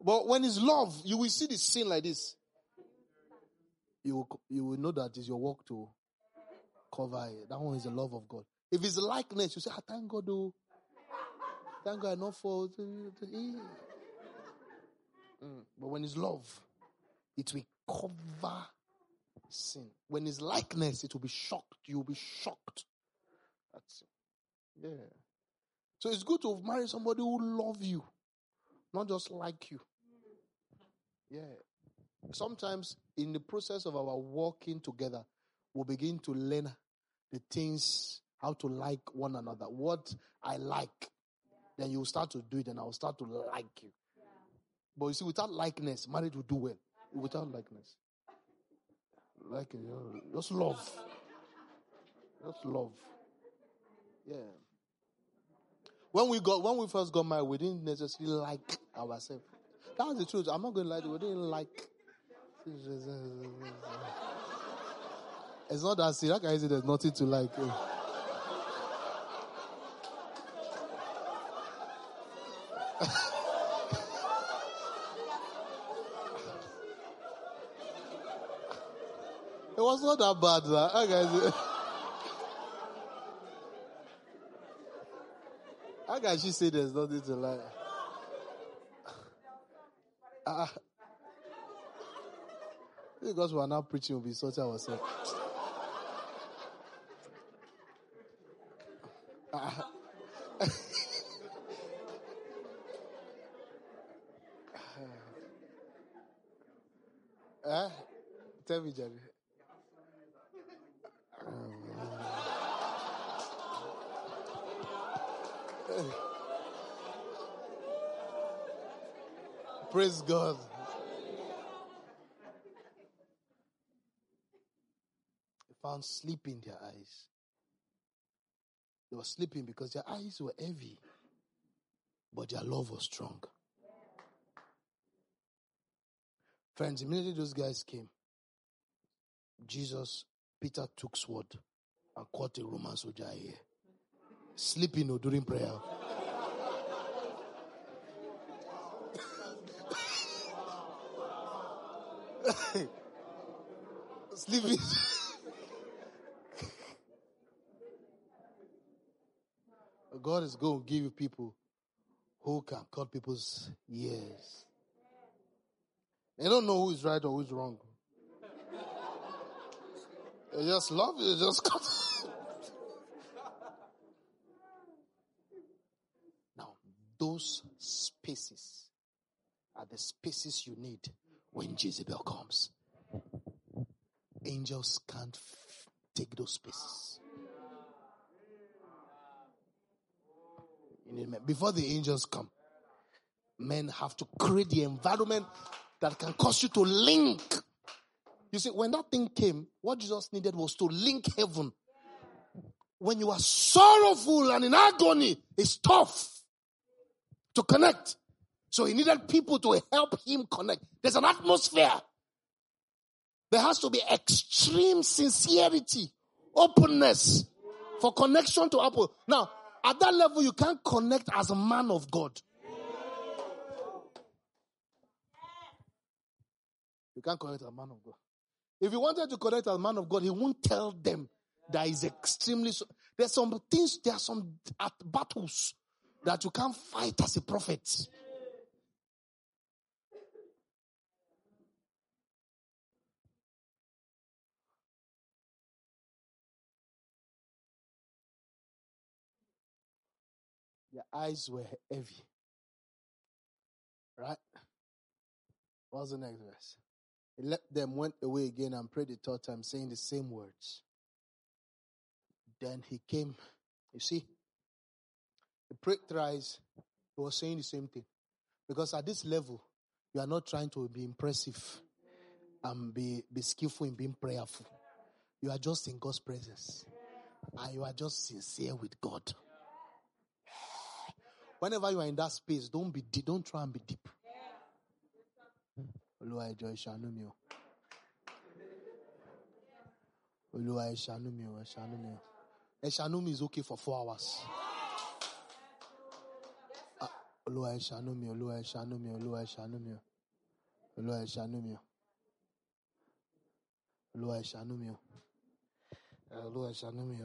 But when it's love, you will see the sin like this. You will, you will know that it's your work to cover it. That one is the love of God. If it's likeness, you say, ah, thank God, oh. Thank God, not fall. Mm. But when it's love, it will cover sin. When it's likeness, it will be shocked. You'll be shocked. That's it. Yeah. So it's good to marry somebody who love you, not just like you. Yeah. Sometimes in the process of our walking together, we'll begin to learn the things, how to like one another. What I like, then you'll start to do it, and I'll start to like you. But you see, without likeness, marriage will do well. Without likeness. Like just love. Just love. Yeah. When we got when we first got married, we didn't necessarily like ourselves. That's the truth. I'm not going to lie to you. We didn't like. It's not that serious. That guy said there's nothing to like. It was not that bad, sir. That guy, How can she say there's nothing to like? Uh, because we are now preaching, we'll be sorting ourselves. Uh, uh, tell me, Jerry. Praise God. They found sleep in their eyes. They were sleeping because their eyes were heavy, but their love was strong. Friends, immediately those guys came, Jesus, Peter took sword and caught a Roman soldier here. Sleeping during prayer. Sleeping. God is going to give you people who can cut people's ears. They don't know who is right or who is wrong. They just love you, just cut. now, those spaces are the spaces you need when Jezebel comes. Angels can't f- take those spaces. Before the angels come, men have to create the environment that can cause you to link. You see, when that thing came, what Jesus needed was to link heaven. When you are sorrowful and in agony, it's tough to connect. So he needed people to help him connect. There's an atmosphere. There has to be extreme sincerity, openness for connection to Apple. Now, at that level, you can't connect as a man of God. You can't connect as a man of God. If you wanted to connect as a man of God, he won't tell them that is extremely. There's some things, there are some battles that you can't fight as a prophet. Their eyes were heavy. Right? What's the next verse? He left them, went away again, and prayed the third time, saying the same words. Then he came. You see, he prayed thrice. He was saying the same thing. Because at this level, you are not trying to be impressive and be, be skillful in being prayerful. You are just in God's presence. And you are just sincere with God. Whenever you are in that space, don't be deep, don't try and be deep. Olúwa ẹjọ́ ìṣàánú mi o. Olúwa ẹ ṣàánú mi o, ẹ ṣàánú mi o. Ẹ ṣàánú mi is okay for four hours. Ah, Olúwa ẹ ṣàánú mi, Olúwa ẹ ṣàánú mi, Olúwa ẹ ṣàánú mi o. Olúwa ẹ ṣàánú mi mi o. Olúwa ẹ ṣàánú mi.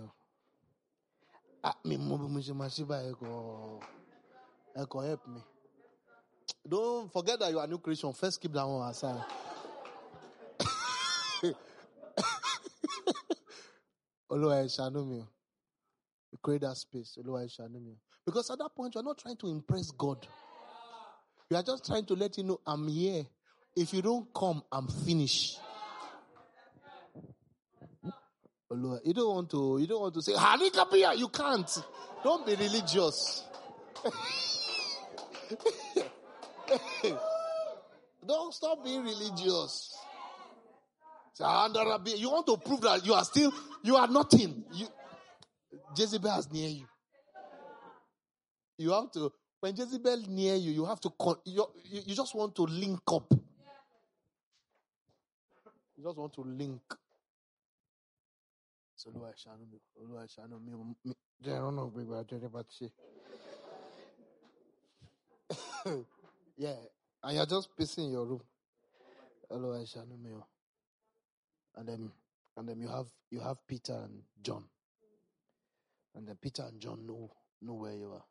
Kọ help me. Don't forget that you are a new creation. First keep that one aside. Olúwa ẹ ṣàánú mi o. You create that space. Because at that point, you are not trying to impress God. You are just trying to let you know, I'm here. If you don't come, I'm finished. You don't want to, you don't want to say, you can't. Don't be religious. don't stop being religious. Ah, you want to prove that you are still, you are nothing. You, Jezebel is near you. You have to, when Jezebel near you, you have to, you, you just want to link up. You just want to link. So, ṣàánú mi, Olúwa ẹ ṣàánú mi, Yeah, and you're just pacing your room. Olúwa ẹ ṣàánú mi o. And then, and then you have, you have Peter and John. And then Peter and John know, know where you are.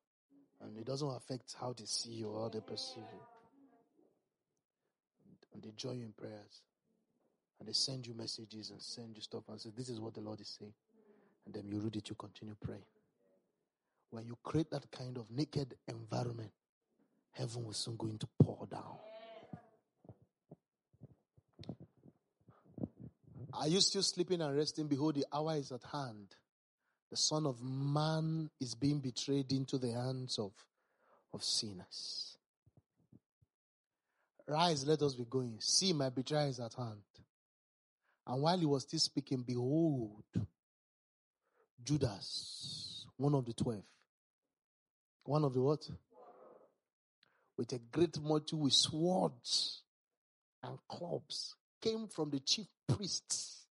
And it doesn't affect how they see you or how they perceive you. And they join you in prayers. And they send you messages and send you stuff and say, This is what the Lord is saying. And then you read it, you continue praying. When you create that kind of naked environment, heaven was soon going to pour down. Are you still sleeping and resting? Behold, the hour is at hand. The Son of Man is being betrayed into the hands of, of sinners. Rise, let us be going. See, my betrayer is at hand. And while he was still speaking, behold, Judas, one of the twelve, one of the what? With a great multitude with swords and clubs, came from the chief priests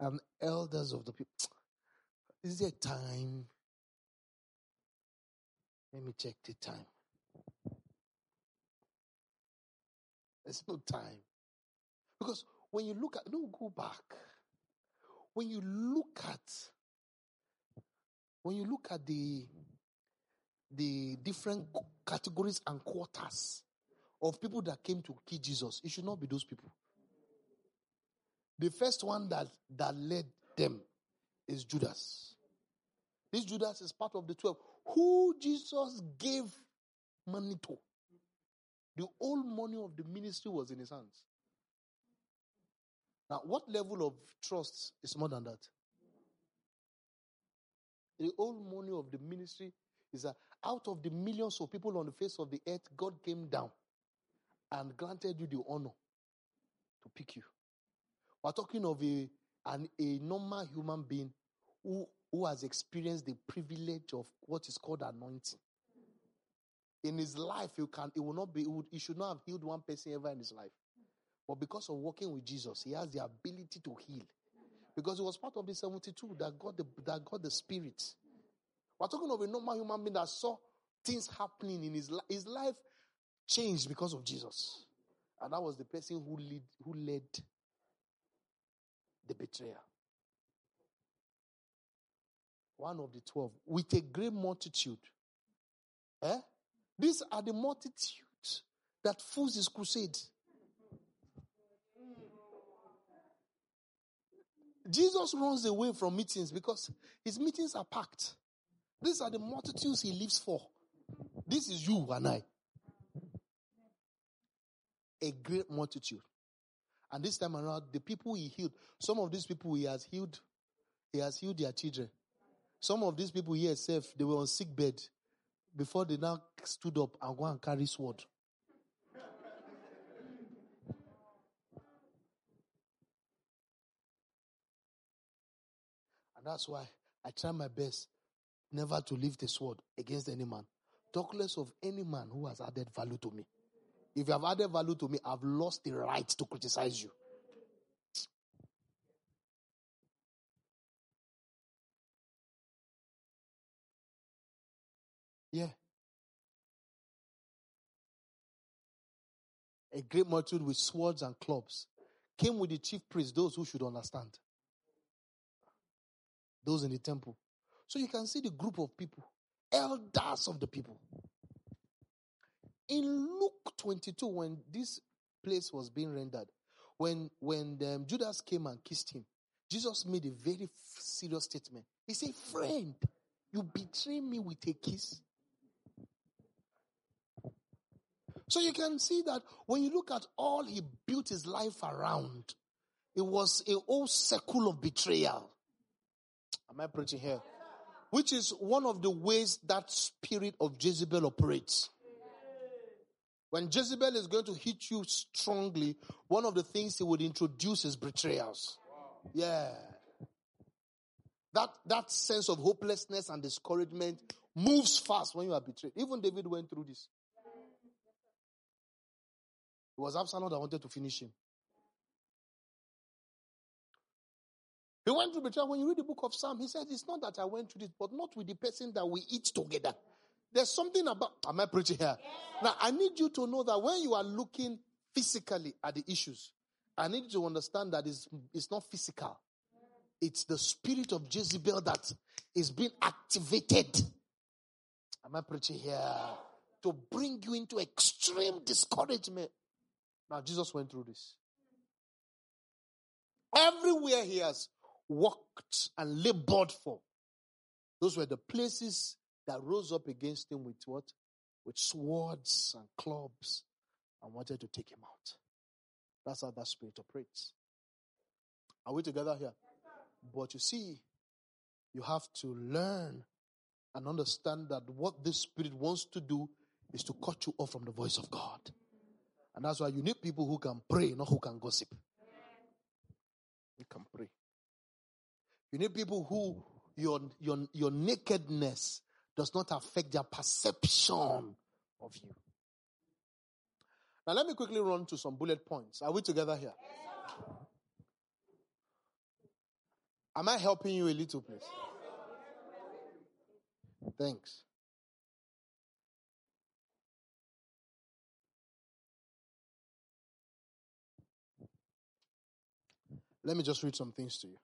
and elders of the people. Is there time? Let me check the time. There's no time. Because when you look at, don't go back. When you look at, when you look at the, the different categories and quarters of people that came to kill Jesus, it should not be those people. The first one that, that led them is Judas. This Judas is part of the 12 who Jesus gave money to. The whole money of the ministry was in his hands. Now, what level of trust is more than that? The whole money of the ministry is that out of the millions of people on the face of the earth, God came down and granted you the honor to pick you. We're talking of a, an, a normal human being who, who has experienced the privilege of what is called anointing. In his life, you can, it will not be, it, would, he should not have healed one person ever in his life. But because of working with Jesus, he has the ability to heal. Because he was part of the 72 that got the, that got the spirit. We're talking of a normal human being that saw things happening in his life. His life changed because of Jesus. And that was the person who lead, who led the betrayer. One of the twelve, with a great multitude. Eh? These are the multitudes that fools his crusade. Jesus runs away from meetings because his meetings are packed. These are the multitudes he lives for. This is you and I. A great multitude. And this time around, the people he healed, some of these people he has healed, he has healed their children. Some of these people here self, they were on sick bed before they now stood up and go and carry sword. And that's why I try my best never to lift a sword against any man. Talk less of any man who has added value to me. If you have added value to me, I've lost the right to criticize you. Yeah. A great multitude with swords and clubs came with the chief priests, those who should understand. Those in the temple. So you can see the group of people, elders of the people. In Luke 22, when this place was being rendered, when when um, Judas came and kissed him, Jesus made a very serious statement. He said, "Friend, you betray me with a kiss." So you can see that when you look at all he built his life around, it was a whole circle of betrayal. Am I preaching here? Which is one of the ways that spirit of Jezebel operates. When Jezebel is going to hit you strongly, one of the things he would introduce is betrayals. Yeah. That, that sense of hopelessness and discouragement moves fast when you are betrayed. Even David went through this. It was Absalom that wanted to finish him. He went through betrayal. When you read the book of Psalm, he said, It's not that I went through this, but not with the person that we eat together. There's something about, am I preaching here? Now, I need you to know that when you are looking physically at the issues, I need you to understand that it's, it's not physical. It's the spirit of Jezebel that is being activated. Am I preaching here? To bring you into extreme discouragement. Now, Jesus went through this. Everywhere he has worked and labored for, those were the places that rose up against him with what? With swords and clubs and wanted to take him out. That's how that spirit operates. Are we together here? But you see, you have to learn and understand that what this spirit wants to do is to cut you off from the voice of God. And that's why you need people who can pray, not who can gossip. You can pray. You need people who your, your, your nakedness does not affect their perception of you. Now, let me quickly run to some bullet points. Are we together here? Am I helping you a little, please? Thanks. Let me just read some things to you.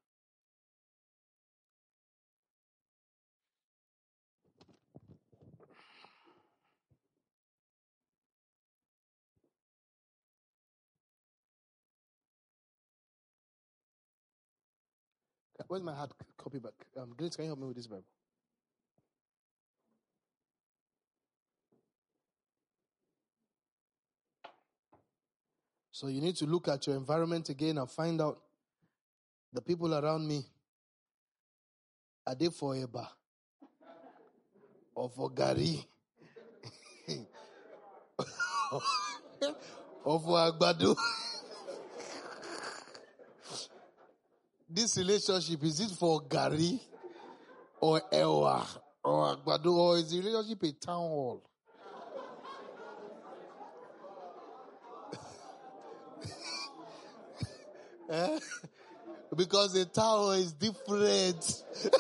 Where's my hard copy back? Um, Grace, can you help me with this Bible? So you need to look at your environment again and find out the people around me. Are they for Eba? Or for garri? or for Agbado? this relationship, is it for garri or Ewa or Agbado or is the relationship a town hall? eh? Because the tower is different.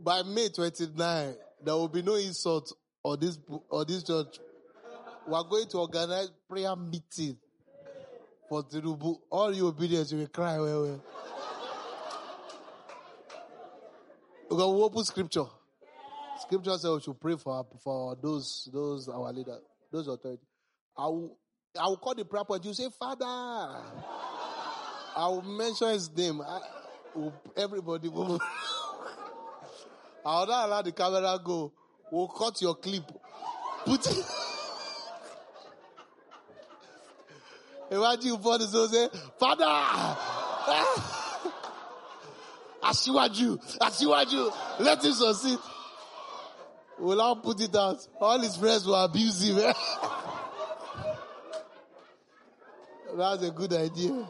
By May 29, there will be no insult on this on this church we are going to organize prayer meeting for Tinubu. All you obedience, you will cry well, well. we will open scripture. Scripture says we should pray for for those those our leader, those authority. I will I will call the prayer point. You say, Father. I will mention his name. I, everybody will. I will not allow the camera go. We'll cut your clip. Put it. For the soul say, Father, ah! Asiwaju, Asiwaju, let him succeed. We'll all put it out. All his friends will abuse him. That's a good idea.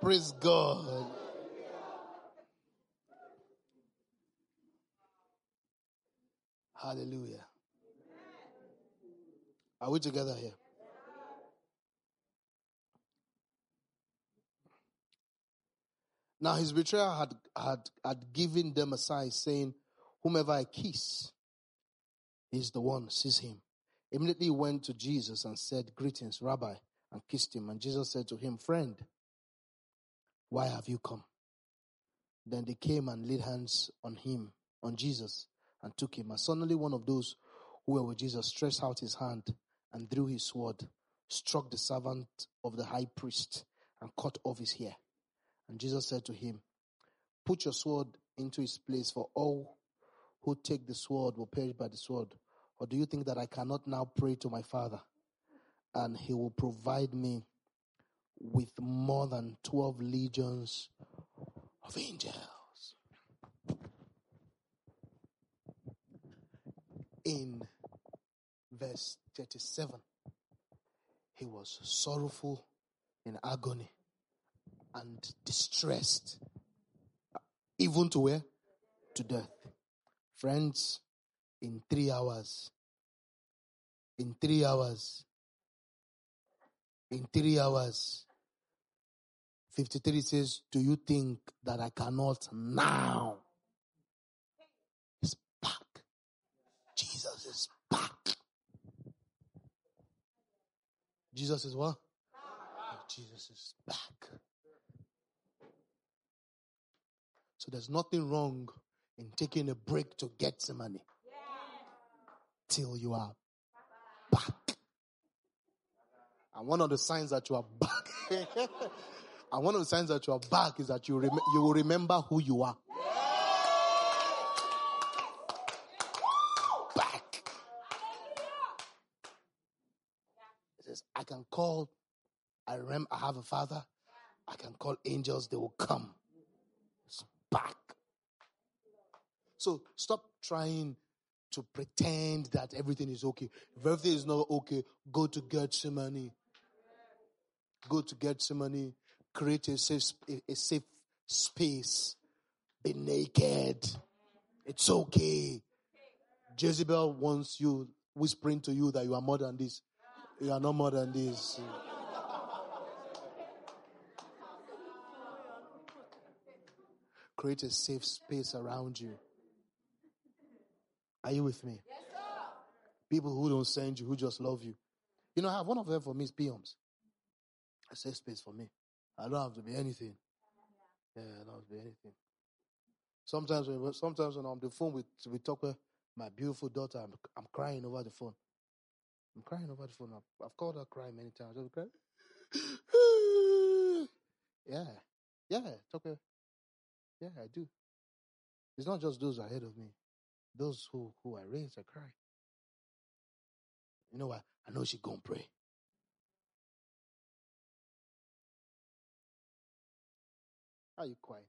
Praise God. Hallelujah. Are we together here? Now his betrayer had, had, had given them a sign saying, Whomever I kiss is the one, seize him. Immediately he went to Jesus and said, Greetings, Rabbi, and kissed him. And Jesus said to him, Friend, why have you come? Then they came and laid hands on him, on Jesus, and took him. And suddenly one of those who were with Jesus stretched out his hand and drew his sword, struck the servant of the high priest, and cut off his hair. And Jesus said to him, Put your sword into its place, for all who take the sword will perish by the sword. Or do you think that I cannot now pray to my Father, and he will provide me with more than 12 legions of angels? In verse 37, he was sorrowful in agony and distressed, even to where? To death. Friends, in three hours, in three hours, in three hours, 53 says, Do you think that I cannot now? He's back. Jesus is back. Jesus is what? Jesus is back. So there's nothing wrong in taking a break to get some money till you are back. And one of the signs that you are back, and one of the signs that you are back is that you rem- you will remember who you are. Back. It says, I can call. I remember I have a father. I can call angels. They will come. It's back. So stop trying to pretend that everything is okay. If everything is not okay, go to Gethsemane. Go to Gethsemane. Create a safe, a safe space. Be naked. It's okay. Jezebel wants you whispering to you that you are more than this. You are no more than this. Create a safe space around you. Are you with me? Yes, People who don't send you, who just love you. You know, I have one of them for me is Peons. A safe space for me. I don't have to be anything. Yeah, I don't have to be anything. Sometimes when sometimes when I'm on the phone with we talk with my beautiful daughter, I'm, I'm crying over the phone. I'm crying over the phone. I've, I've called her crying many times. I've cried. yeah, yeah, Tucker. Yeah, I do. It's not just those ahead of me. Those who, who I raised, I cry. You know what? I know she gonna pray. Are you quiet?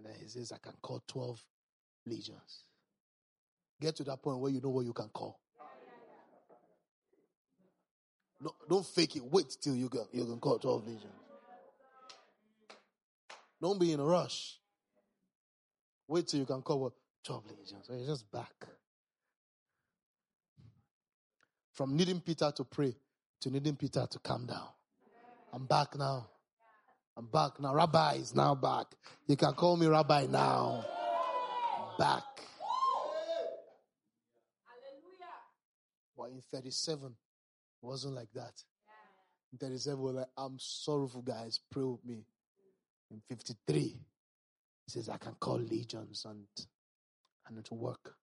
And then he says, I can call 12 legions. Get to that point where you know what you can call. No, don't fake it. Wait till you go. You can call 12 legions. Don't be in a rush. Wait till you can cover 12 legions. So you're just back. From needing Peter to pray to needing Peter to calm down. I'm back now. I'm back now. Rabbi is now back. You can call me Rabbi now. Back. But in 37, it wasn't like that. In 37, we're like, I'm sorrowful, guys. Pray with me in 53, he says, I can call legions and, and it will work.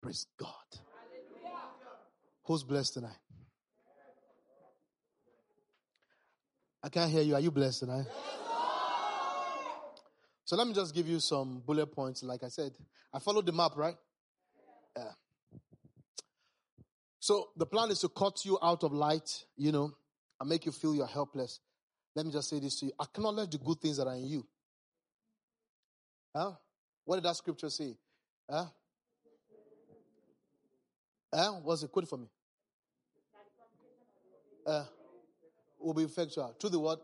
Praise God. Hallelujah. Who's blessed tonight? I can't hear you. Are you blessed tonight? So let me just give you some bullet points. Like I said, I followed the map, right? Yeah. So the plan is to cut you out of light, you know, and make you feel you're helpless. Let me just say this to you. Acknowledge the good things that are in you. Huh? What did that scripture say? Huh? Huh? What's it? Quote for me. Uh, will be effectual. To the word,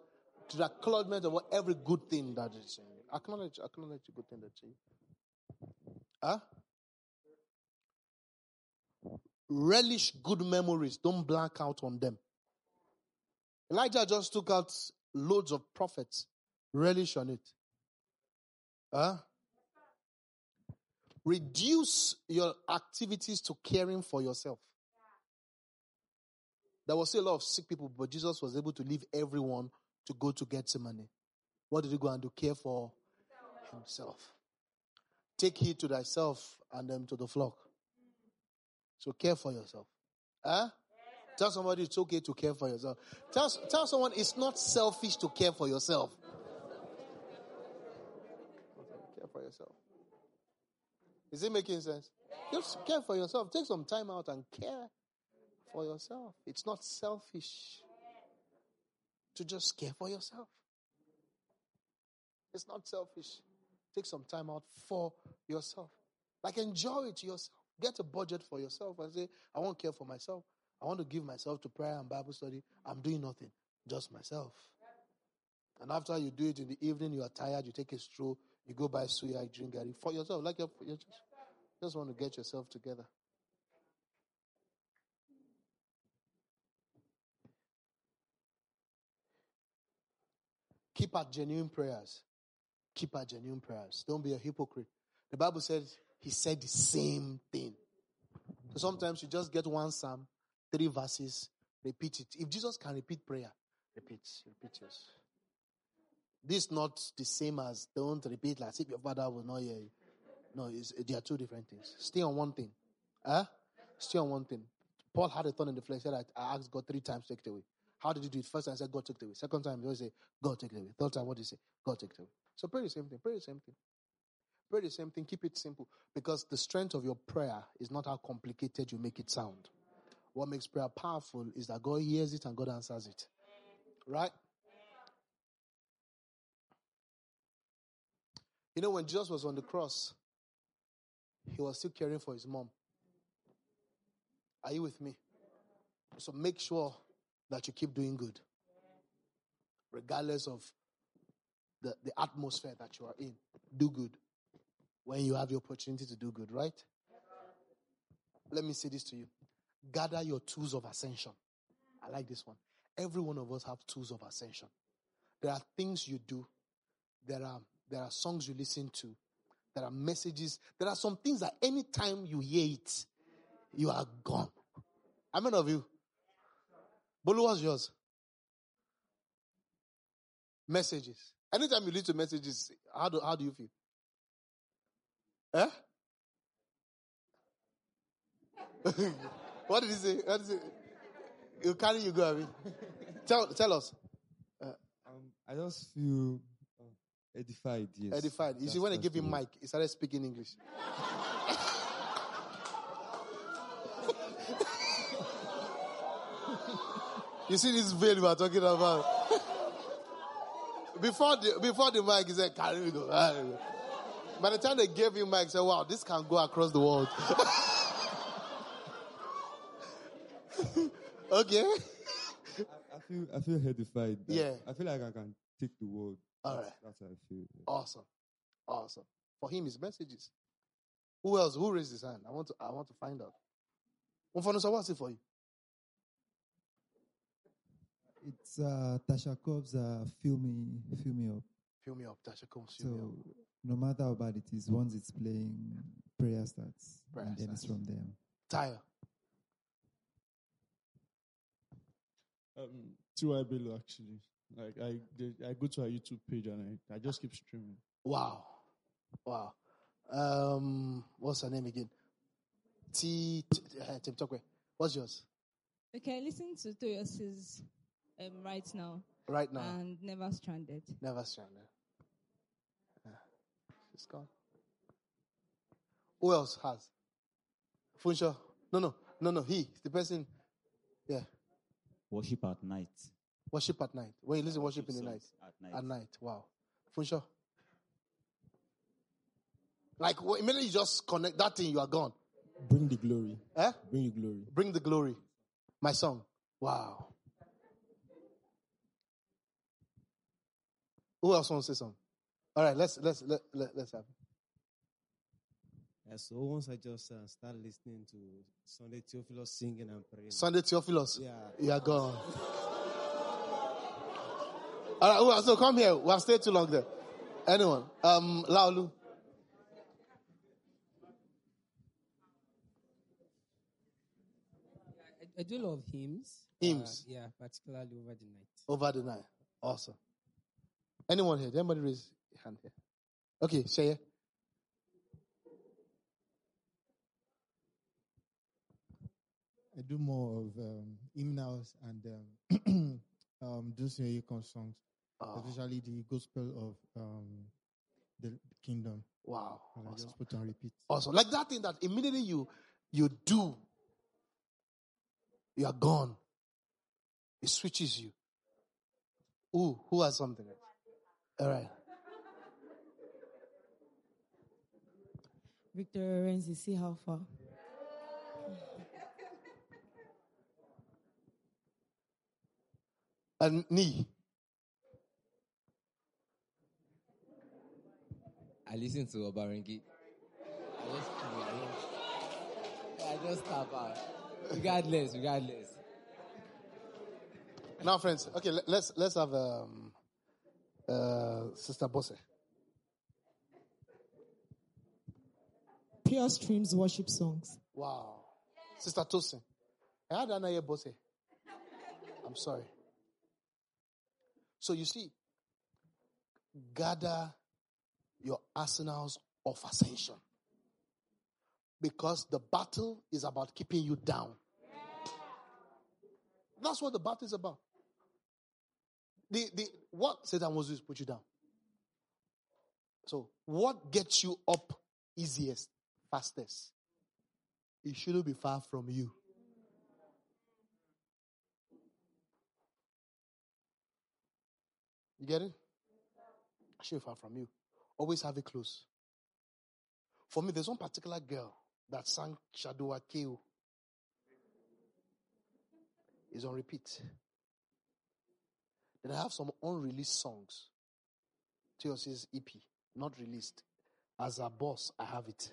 to the acknowledgement of what every good thing that is in you. Acknowledge, acknowledge the good thing that's in you. Huh? Relish good memories. Don't black out on them. Elijah just took out loads of prophets. Relish on it. Huh? Reduce your activities to caring for yourself. There was still a lot of sick people, but Jesus was able to leave everyone to go to Gethsemane. What did he go and do? Care for himself. Take heed to thyself and them to the flock. So care for yourself. Huh? Tell somebody it's okay to care for yourself. Tell, tell someone it's not selfish to care for yourself. Care for yourself. Is it making sense? Just care for yourself. Take some time out and care for yourself. It's not selfish to just care for yourself. It's not selfish. Take some time out for yourself. Like enjoy it yourself. Get a budget for yourself and say, I won't care for myself. I want to give myself to prayer and Bible study. I'm doing nothing, just myself. And after you do it in the evening, you are tired, you take a stroll, you go buy suya, you drink for yourself. Like you just want to get yourself together. Keep at genuine prayers. Keep at genuine prayers. Don't be a hypocrite. The Bible said he said the same thing. So sometimes you just get one psalm, three verses, repeat it. If Jesus can repeat prayer, repeat, repeat yours. This is not the same as don't repeat like if your father will not hear you. No, they are two different things. Stay on one thing. Huh? Stay on one thing. Paul had a thorn in the flesh. Said, I asked God three times to take it away. How did you do it? First time I said, God took it away. Second time, you always say, God take it away. Third time, what do you say? God take it away. So pray the same thing. Pray the same thing. Pray the same thing. Keep it simple. Because the strength of your prayer is not how complicated you make it sound. What makes prayer powerful is that God hears it and God answers it. Right? You know, when Jesus was on the cross, he was still caring for his mom. Are you with me? So make sure that you keep doing good, regardless of the, the atmosphere that you are in. Do good when you have the opportunity to do good, right? Let me say this to you gather your tools of ascension. I like this one. Every one of us have tools of ascension. There are things you do. There are there are songs you listen to. There are messages. There are some things that anytime you hear it, you are gone. How many of you? Bolu, what's yours? Messages. Anytime you listen to messages, how do, how do you feel? Eh? what did he say? What did he say? You carry you go, I mean. tell, tell us. Uh, um, I just feel Edified, yes. Edified. You see, when I gave him mic, he started speaking English. you see this veil we are talking about? before the before the mic, he said, "Carry me go." By the time they gave him mic, he said, "Wow, this can go across the world." okay. I, I, feel I feel edified. Yeah. I feel like I can take the world all right. That's how I feel. Awesome. Awesome. For him, his messages. Who else? Who raised his hand? I want to I want to find out. Unfanusa, what's it for you? It's uh, Tasha Cobbs' uh, Fill Me, Fill Me Up. Fill Me Up, Tasha Cobbs' Fill so, Me Up. no matter how bad it is, once it's playing, prayer starts. Prayer and then starts. it's from there. Tire. Um, T.Y. Bello, actually. Like I, I go to our YouTube page and I, I just keep streaming. Wow, wow. Um, what's her name again? T. T uh, Tim Tokwe. What's yours? Okay, listen to Toyos's um, right now. Right now. And Never Stranded. Never stranded. Yeah. She's gone. Who else has? Funsho. No, no, no, no. He, the person. Yeah. Worship at night. Worship at night. When you listen to worship in the night. At night. At night. Wow. For sure. Like when- immediately you just connect that thing, you are gone. Bring the glory. Eh? Bring the glory. Bring the glory. My song. Wow. Who else wants to say something? All right, let's let's let, let, let's have. Yeah, so once I just uh, start listening to Sunday Theophilus singing and praying. Sunday Theophilus. Yeah. You are gone. All right, who else? So come here. We have stayed too long there. Anyone? Um, Laulu. I, I do love hymns. Hymns. Uh, yeah, particularly over the night. Over the night. Awesome. Anyone here? Did Anybody raise a hand here? Okay, Sheye. I do more of um, hymnals and um, um, those Yekon songs, Oh, especially the gospel of um, the kingdom. wow. And I just put on repeat. Awesome. Like that thing that immediately you you do, you are gone. It switches you. Who who has something? else? All right. Victor Renzi, see how far. And knee. I listen to Obarengi. I just, I just tap out. Regardless, regardless. Now, friends. Okay, let, let's let's have um, uh, Sister Bosse. Pure Streams worship songs. Wow. Sister Tosin. I had another Bosse. I'm sorry. So you see, gather your arsenals of ascension. Because the battle is about keeping you down. That's what the battle is about. The, the, what Satan wants to do is put you down. So, what gets you up easiest, fastest? It shouldn't be far from you. You get it? It shouldn't be far from you. Always have it close. For me, there's one particular girl that sang Shadua Keo. Is on repeat. I have some unreleased songs. Theos's EP, not released. As a boss, I have it.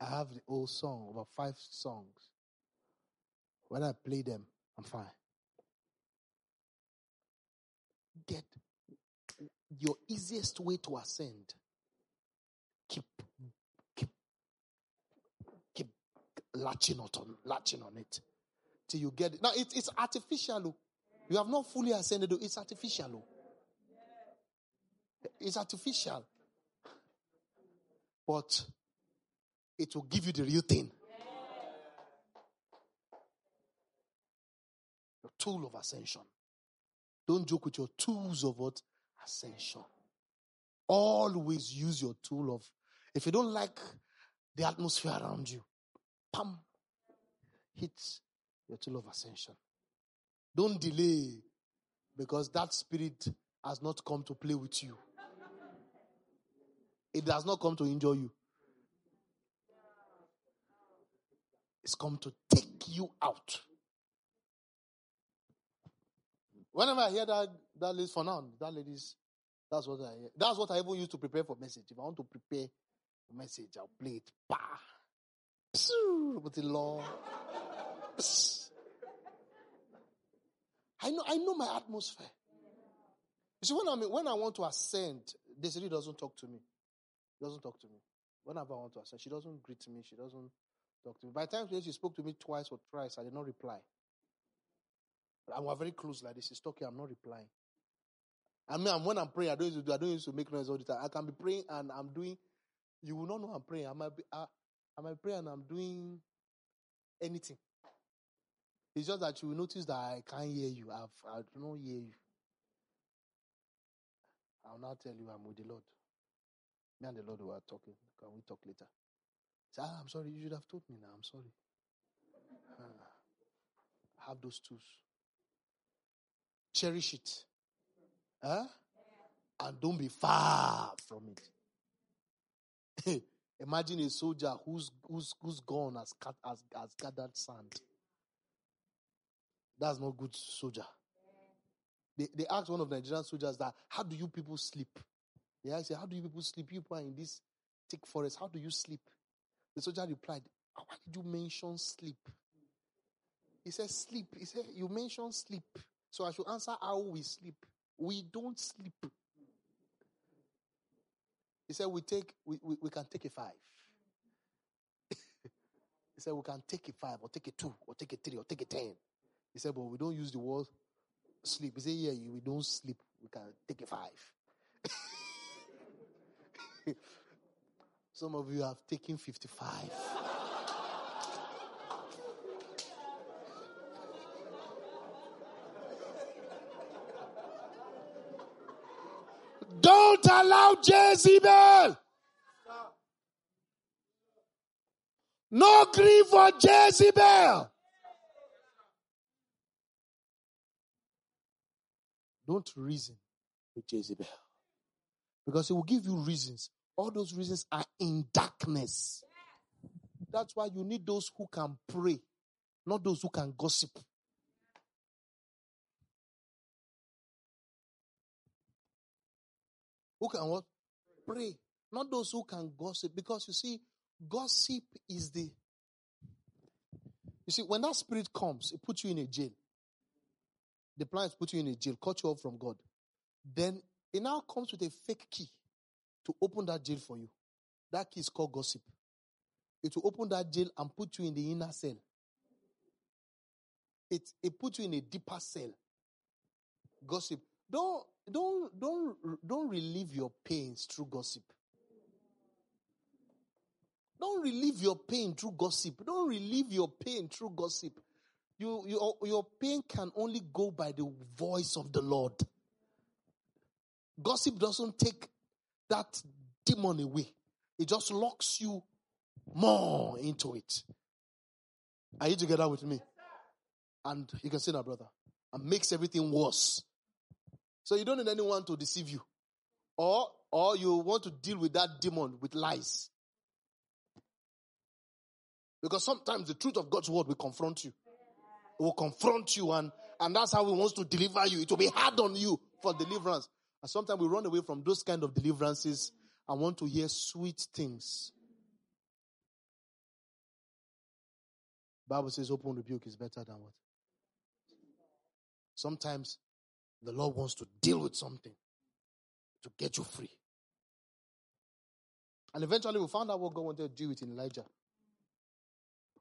I have the old song, about five songs. When I play them, I'm fine. Get your easiest way to ascend. Keep, keep, keep latching on, latching on it till you get it. Now it, it's artificial. oh. You have not fully ascended. It's artificial. oh. It's artificial, but it will give you the real thing. Your tool of ascension. Don't joke with your tools of what? Ascension. Always use your tool of, if you don't like the atmosphere around you, pam, hit your tool of ascension. Don't delay because that spirit has not come to play with you. It does not come to injure you. It's come to take you out. Whenever I hear that, that lady for now, that lady's, that's what I hear. That's what I even use to prepare for message. If I want to prepare message, I'll play it. Bah! Psoo, the law. I know, I know my atmosphere. You see, when I when I want to ascend, Desiree doesn't talk to me. Doesn't talk to me. Whenever I want to ascend, she doesn't greet me. She doesn't talk to me. By the time she spoke to me twice or thrice, I did not reply. And we're very close like this. She's talking, I'm not replying. I mean, when I'm praying, I don't used to, I don't used to make noise all the time. I can be praying and I'm doing, you will not know I'm praying. I might be, I, I might pray and I'm doing anything. It's just that you will notice that I can't hear you. I've, I do not hear you. I'll now tell you I'm with the Lord. Me and the Lord were talking. Can we talk later? Say, ah, I'm sorry. You should have told me now. I'm sorry. Ah, have those tools. Cherish it. Huh? And don't be far from it. Imagine a soldier who's who's who's gone has, has, has gathered sand. That's not good soldier. They, they asked one of the Nigerian soldiers that, how do you people sleep? Yeah, I said, how do you people sleep? You people are in this thick forest. How do you sleep? The soldier replied, why did you mention sleep? He said, sleep. He said, you mentioned sleep. So I should answer how we sleep. We don't sleep. He said, we take, we, we, we can take a five. he said, we can take a five or take a two or take a three or take a ten. He said, but we don't use the word sleep. He said, yeah, we don't sleep. We can take a five. Some of you have taken 55. Don't allow Jezebel. No grief for Jezebel. Don't reason with Jezebel. Because he will give you reasons. All those reasons are in darkness. That's why you need those who can pray, not those who can gossip. Who can what? Pray. Not those who can gossip. Because you see, gossip is the. You see, when that spirit comes, it puts you in a jail. The plan is put you in a jail, cut you off from God. Then it now comes with a fake key to open that jail for you. That key is called gossip. It will open that jail and put you in the inner cell. It it puts you in a deeper cell. Gossip. Don't don't don't don't relieve your pains through gossip. Don't relieve your pain through gossip. Don't relieve your pain through gossip. You, your, your pain can only go by the voice of the Lord. Gossip doesn't take that demon away, it just locks you more into it. Are you together with me? And you can see that, brother, and makes everything worse. So you don't need anyone to deceive you. Or, or you want to deal with that demon with lies. Because sometimes the truth of God's word will confront you It will confront you and, and that's how he wants to deliver you. It will be hard on you for deliverance. And sometimes we run away from those kind of deliverances and want to hear sweet things. Bible says open rebuke is better than what? Sometimes the Lord wants to deal with something to get you free. And eventually we found out what God wanted to do with Elijah.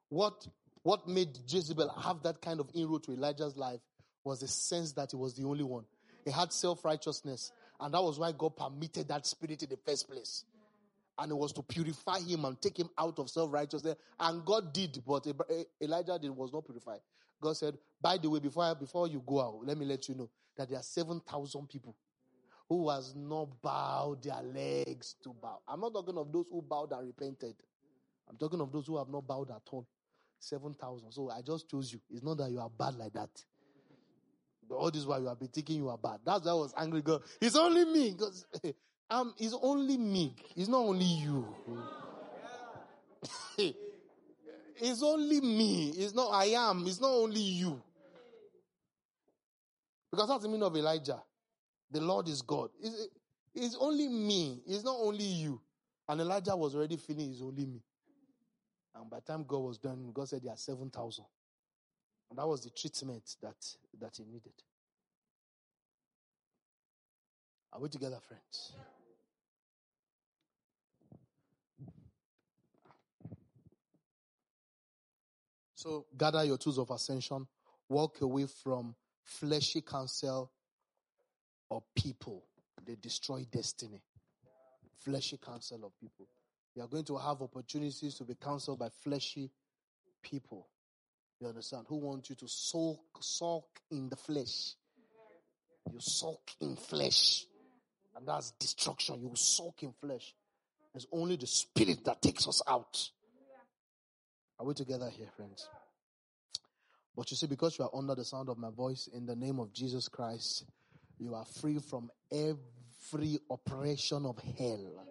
What what made Jezebel have that kind of inroad to Elijah's life was the sense that he was the only one. He had self righteousness. And that was why God permitted that spirit in the first place. And it was to purify him and take him out of self righteousness. And God did, but Elijah did, was not purified. God said, By the way, before, before you go out, let me let you know that there are 7,000 people who has not bowed their legs to bow. I'm not talking of those who bowed and repented. I'm talking of those who have not bowed at all. 7,000. So I just chose you. It's not that you are bad like that. But all this while you have been thinking you are bad. That's why I was angry. God, it's only me. Because um, it's only me. It's not only you. it's only me. It's not I am. It's not only you. Because that's the meaning of Elijah. The Lord is God. It's, it's only me. It's not only you. And Elijah was already feeling it's only me. And by the time God was done, God said there are 7,000. And that was the treatment that, that he needed. Are we together, friends? So gather your tools of ascension, walk away from fleshy counsel or people. They destroy destiny. Fleshy counsel of people. You are going to have opportunities to be counseled by fleshy people. You understand? Who want you to sulk, sulk in the flesh. You sulk in flesh. And that's destruction. You sulk in flesh. It's only the spirit that takes us out. Are we together here, friends? But you see, because you are under the sound of my voice, in the name of Jesus Christ, you are free from every operation of hell.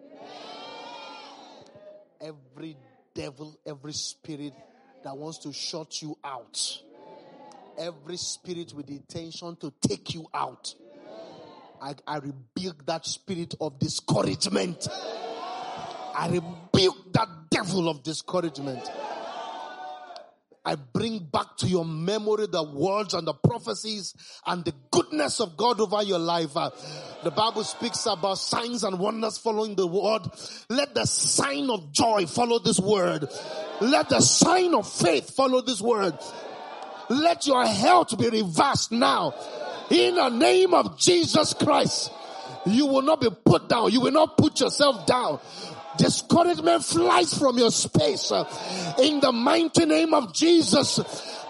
Every devil, every spirit that wants to shut you out. Every spirit with the intention to take you out. I, I rebuke that spirit of discouragement. I rebuke that devil of discouragement. I bring back to your memory the words and the prophecies and the goodness of God over your life. Uh, the Bible speaks about signs and wonders following the word. Let the sign of joy follow this word. Let the sign of faith follow this word. Let your health be reversed now. In the name of Jesus Christ. You will not be put down. You will not put yourself down. Discouragement flies from your space in the mighty name of Jesus.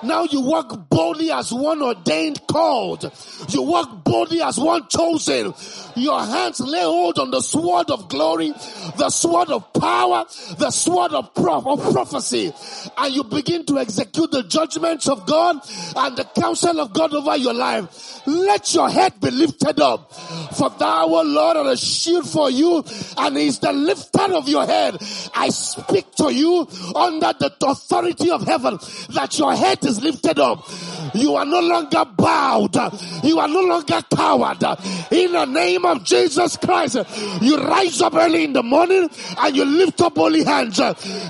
Now you walk boldly as one ordained called. You walk boldly as one chosen. Your hands lay hold on the sword of glory, the sword of power, the sword of, prof- of prophecy. And you begin to execute the judgments of God and the counsel of God over your life. Let your head be lifted up. For thou, O Lord, are a shield for you and is the lifter of your head. I speak to you under the authority of heaven that your head is lifted up. You are no longer bowed. You are no longer coward. In the name of Jesus Christ, you rise up early in the morning and you lift up holy hands.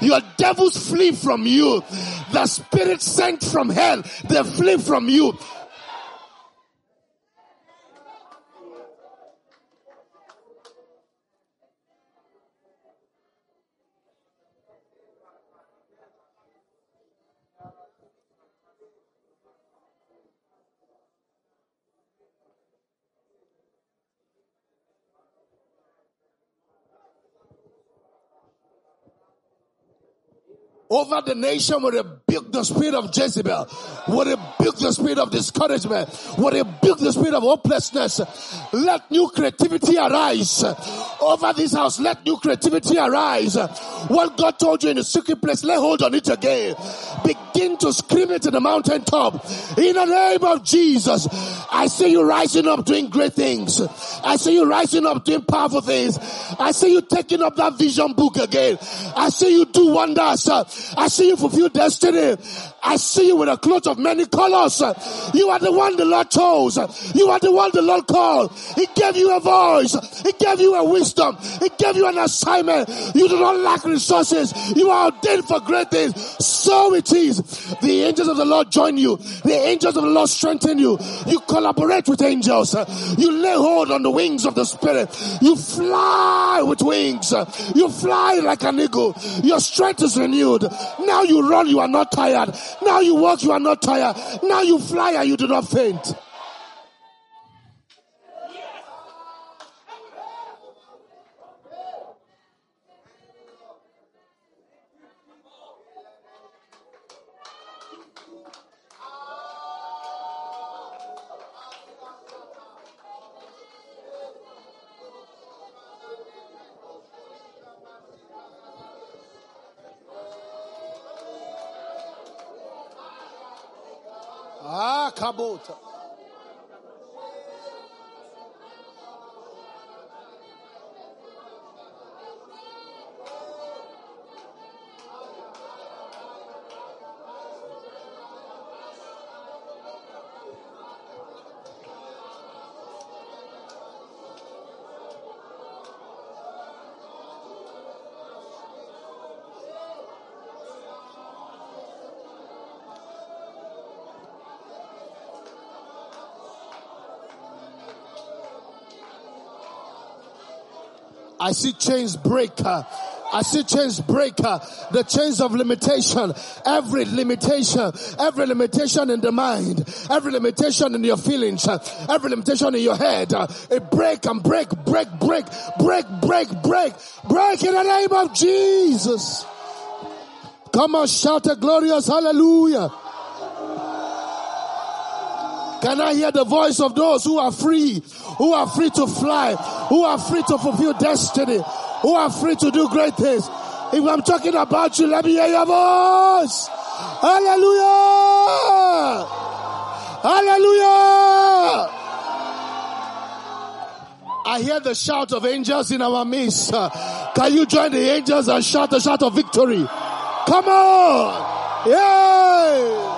Your devils flee from you. The spirit sent from hell, they flee from you. Over the nation we rebuke the spirit of Jezebel. We rebuke the spirit of discouragement. We rebuke the spirit of hopelessness. Let new creativity arise over this house. Let new creativity arise. What God told you in the secret place, lay hold on it again. Begin to scream it to the mountaintop. In the name of Jesus, I see you rising up doing great things. I see you rising up doing powerful things. I see you taking up that vision book again. I see you do wonders. I see you fulfill destiny. I see you with a cloth of many colors. You are the one the Lord chose. You are the one the Lord called. He gave you a voice. He gave you a wisdom. He gave you an assignment. You do not lack resources. You are ordained for great things. So it is. The angels of the Lord join you. The angels of the Lord strengthen you. You collaborate with angels. You lay hold on the wings of the Spirit. You fly with wings. You fly like an eagle. Your strength is renewed. Now you run, you are not tired. Now you walk, you are not tired. Now you fly and you do not faint. Ah, I see chains break. Uh, I see chains break. Uh, the chains of limitation. Every limitation. Every limitation in the mind. Every limitation in your feelings. Uh, every limitation in your head. It break and break, break, break, break, break, break, break in the name of Jesus. Come on, shout a glorious hallelujah. Can I hear the voice of those who are free, who are free to fly, who are free to fulfill destiny, who are free to do great things. If I'm talking about you, let me hear your voice. Hallelujah! Hallelujah! I hear the shout of angels in our midst. Can you join the angels and shout a shout of victory? Come on! Yay!